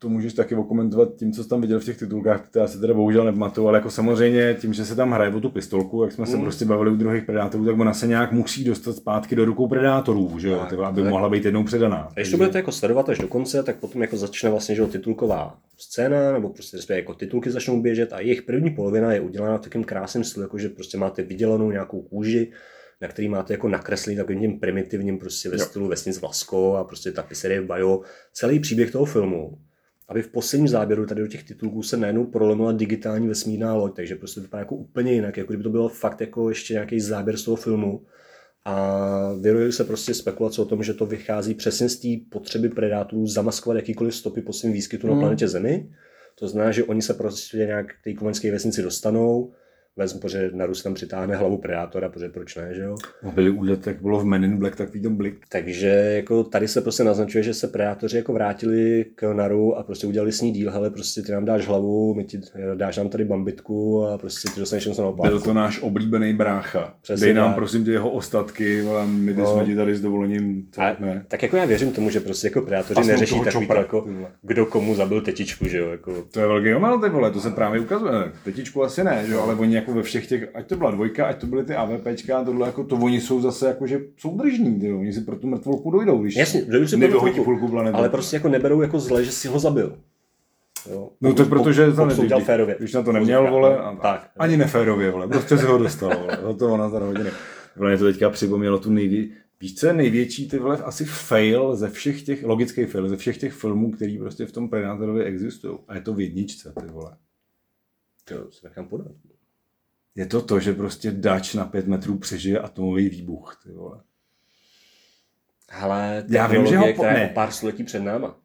to můžeš taky okomentovat tím, co jsi tam viděl v těch titulkách, které se teda bohužel nepamatuju, ale jako samozřejmě tím, že se tam hraje o tu pistolku, jak jsme se Mm. prostě bavili u druhých predátorů, tak ona se nějak musí dostat zpátky do rukou predátorů, že jo, Tak, aby tak. mohla být jednou předaná. A když to budete jako sledovat až do konce, tak potom jako začne vlastně že jo, titulková scéna, nebo prostě respektive jako titulky začnou běžet a jejich první polovina je udělána v takovém krásném stylu, jako že prostě máte vydělanou nějakou kůži, na který máte jako nakreslený takovým tím primitivním prostě ve stylu vesnic Vlasko a prostě tapiserie v bio, celý příběh toho filmu. Aby v posledním záběru tady do těch titulků se najednou prolomila digitální vesmírná loď, takže prostě to vypadá jako úplně jinak, jako kdyby to bylo fakt jako ještě nějaký záběr z toho filmu. A vyrojují se prostě spekulace o tom, že to vychází přesně z té potřeby predátorů zamaskovat jakýkoliv stopy po svém výskytu na Hmm. planetě Zemi. To znamená, že oni se prostě nějak k té komenské vesnici dostanou, vezmu, protože Narus tam přitáhne hlavu predátora, protože proč ne, že jo? Byli úlet, jak bylo v Men in Black, tak ten blik. Takže jako tady se prostě naznačuje, že se predátoři jako vrátili k Naru a prostě udělali s ní díl, hele, prostě ty nám dáš hlavu, my ti dáš nám tady bambitku a prostě ty dostaneš něco na Byl to náš oblíbený brácha. Přesně Dej nám tak. prosím tě jeho ostatky, vole, my No. jsme ti tady s dovolením, to, A, ne. tak jako já věřím tomu, že prostě jako predátoři neřeší takový čopra, jako, kdo komu zabil tetičku, že jo, jako To je velký omyl, ty vole, to se právě ukazuje. Tetičku asi ne, že jo, ale oni jako ve všech těch, ať to byla dvojka, ať to byly ty AVPčka, a tohle jako to oni jsou zase jako, že jsou držní, ty jo, oni si pro tu mrtvolku dojdou, když Jasně, si nevyhodí půlku planety. ale prostě jako neberou jako zle, že si ho zabil. Jo. No to protože to to nevědí. férově. Když na to neměl, vole, a, tak. ani neférově, vole, prostě si ho dostal, vole, hotovo na za hodiny. Vole, mě to teďka připomnělo tu nejvě... Víš, co je největší, ty vole, asi fail ze všech těch, logický fail, ze všech těch filmů, který prostě v tom Predátorovi existují. A je to v jedničce, ty vole. To se nechám podat. Je to to, že prostě dač na pět metrů přežije atomový výbuch, ty vole. Ale Já vím, že ho po- je o pár století před náma.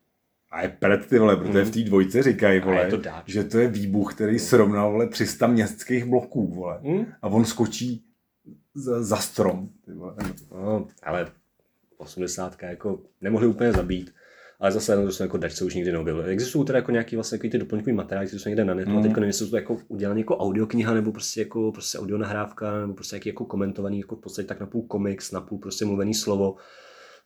A je pred, ty vole, protože Mhm. v té dvojce říkají, vole, to dáč. že to je výbuch, který srovnal, vole, 300 městských bloků, vole. Hm? A on skočí za, za strom, ty vole. No, ale 80 jako nemohli úplně zabít. Ale zase no, to jsou jako dač se už nikdy neobjevily. Existují teda jako nějaký vlastně takový ty doplňkový materiály, které jsou někde na netu Mm. a teďka nevím, jestli to jako udělané jako audiokniha nebo prostě jako prostě audio nahrávka nebo prostě jako komentovaný jako v podstatě tak na půl komiks, na půl prostě mluvený slovo.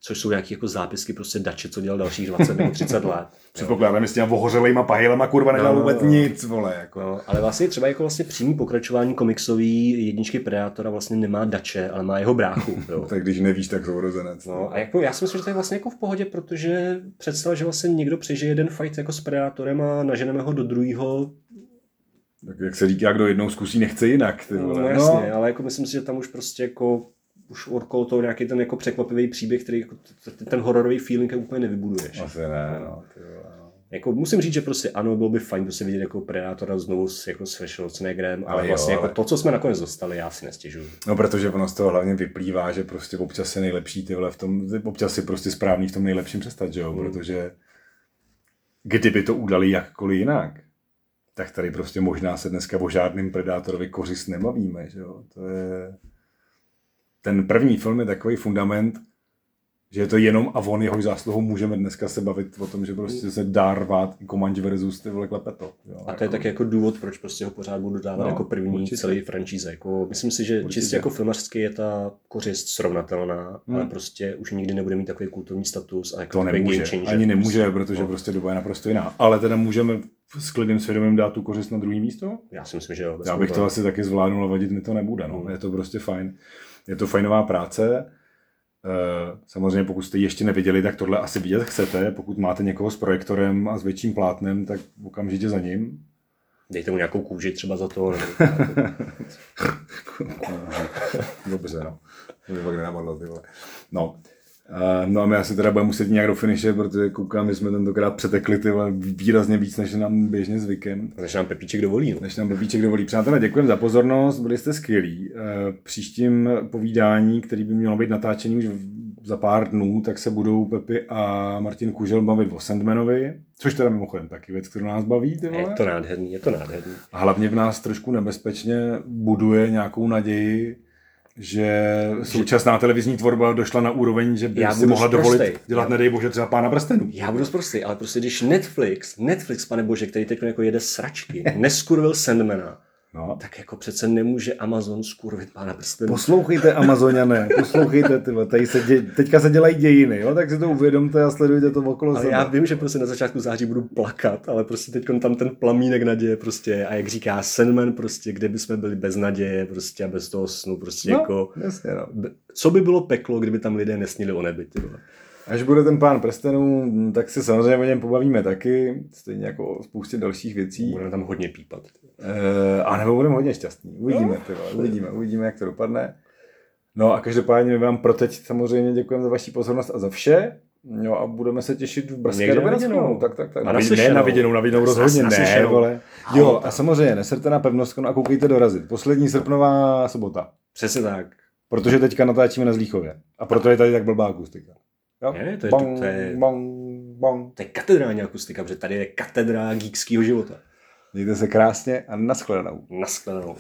Což jsou nějaké jako zápisky prostě dače, co dělal dalších 20 nebo 30 <laughs> let. Předpokládám, že s těma ohořelejma pahylema kurva nedělal No, vůbec no. nic, vole. Jako. No, ale vlastně třeba jako vlastně přímý pokračování komiksový jedničky Predátora vlastně nemá dače, ale má jeho bráchu. <laughs> Jo. Tak když nevíš, tak sourozenec. No, a jako, já si myslím, že to je vlastně jako v pohodě, protože představa, že vlastně někdo přežije jeden fight jako s Predátorem a naženeme ho do druhého, Tak jak se říká, kdo jednou zkusí, nechce jinak. Ty vole. no, jasně, ale jako myslím si, že tam už prostě jako už toho nějaký ten jako překvapivý příběh, který jako ten hororový feeling úplně nevybuduješ. Asi ne, no. Ty no. Jako musím říct, že prostě ano, bylo by fajn prostě vidět jako Predátora znovu s, jako s Schwarzeneggerem, ale, Ale jo, vlastně ale- jako to, co jsme nakonec dostali, já si nestěžuju. No, protože ono z toho hlavně vyplývá, že prostě občas je nejlepší ty vole v tom, občas si prostě správný v tom nejlepším přestat, že jo, Hmm. protože kdyby to udali jakkoliv jinak, tak tady prostě možná se dneska o žádným predátorovi kořist nebavíme, že jo, to je... Ten první film je takový fundament, že je to jenom a on jehož zásluhou můžeme dneska se bavit o tom, že prostě se dá rvát i Comanche versus ty vole klepeto. Jo, A to je taky jako důvod, proč prostě ho pořád budu dávat No, jako první určitě. celý franšíze. Jako, myslím si, že Určitě. čistě jako filmařsky je ta kořist srovnatelná, Hmm. ale prostě už nikdy nebude mít takový kulturní status a jako To nemůže, game changer. ani nemůže, protože No. prostě doba je naprosto jiná. Ale teda můžeme s klidným svědomím dát tu kořist na druhý místo? Já si myslím, že jo. Já bych to asi taky zvládnul, ale vadit mi to nebude. No. Mm. Je to prostě fajn. Je to fajnová práce. Eh, Samozřejmě pokud jste ji ještě neviděli, tak tohle asi vidět chcete. Pokud máte někoho s projektorem a s větším plátnem, tak okamžitě za ním. Dejte mu nějakou kůži třeba za to. <laughs> Dobře, no. To by fakt nenapadlo, ty vole. No. Uh, no a my asi teda budeme muset nějak do finiše, protože koukám, že jsme tentokrát přetekli ty výrazně víc, než je nám běžně zvykem. Než nám Pepíček dovolí. No. Než nám Blbíček dovolí. Přátelé, děkujeme za pozornost, byli jste skvělí. Eh, Příštím povídání, který by mělo být natáčený už za pár dnů, tak se budou Pepi a Martin Kužel bavit o Sandmanovi, což teda mimochodem taky věc, kterou nás baví. Ty Je vole. to nádherný, je to nádherný. A hlavně v nás trošku nebezpečně buduje nějakou naději, že současná televizní tvorba došla na úroveň, že by Já si mohla dovolit dělat, Já- nedej bože, třeba pána prstenů. Já budu zprostý, ale prostě když Netflix, Netflix, pane bože, který teď jako jede sračky, <laughs> neskurvil Sandmana, No. tak jako přece nemůže Amazon skurvit pána prstenů. Poslouchejte Amazoniané, poslouchejte, ty tady se dě, teďka se dělají dějiny, jo? tak si to uvědomte a sledujte to okolo Ale sebe. já vím, že prostě na začátku září budu plakat, ale prostě teď tam ten plamínek naděje prostě a jak říká Sandman prostě, kde bychom byli bez naděje prostě a bez toho snu prostě no, jako... jasně, no. Co by bylo peklo, kdyby tam lidé nesnili o nebi. Až bude ten pán prstenů, tak se samozřejmě o něm pobavíme taky, stejně jako o spoustě dalších věcí. Budeme tam hodně pípat. E, a nebo budeme hodně šťastní. Uvidíme, ty vole, uvidíme, uvidíme, jak to dopadne. No a každopádně my vám pro teď samozřejmě děkujeme za vaši pozornost a za vše. No a budeme se těšit v brzké době na viděnou. Tak, tak, tak. A Na, ne na viděnou, na viděnou rozhodně ne, vole. A Jo, a samozřejmě neserte na pevnost no a koukejte dorazit. Poslední srpnová sobota. Přesně tak. Protože teďka natáčíme na Zlíchově. A proto je tady tak blbá akustika. Jo? Je, to je- bang, to je- bang, bang. To je katedrální akustika, protože tady je katedra geekského života. Mějte se krásně a nashledanou. Naschledanou.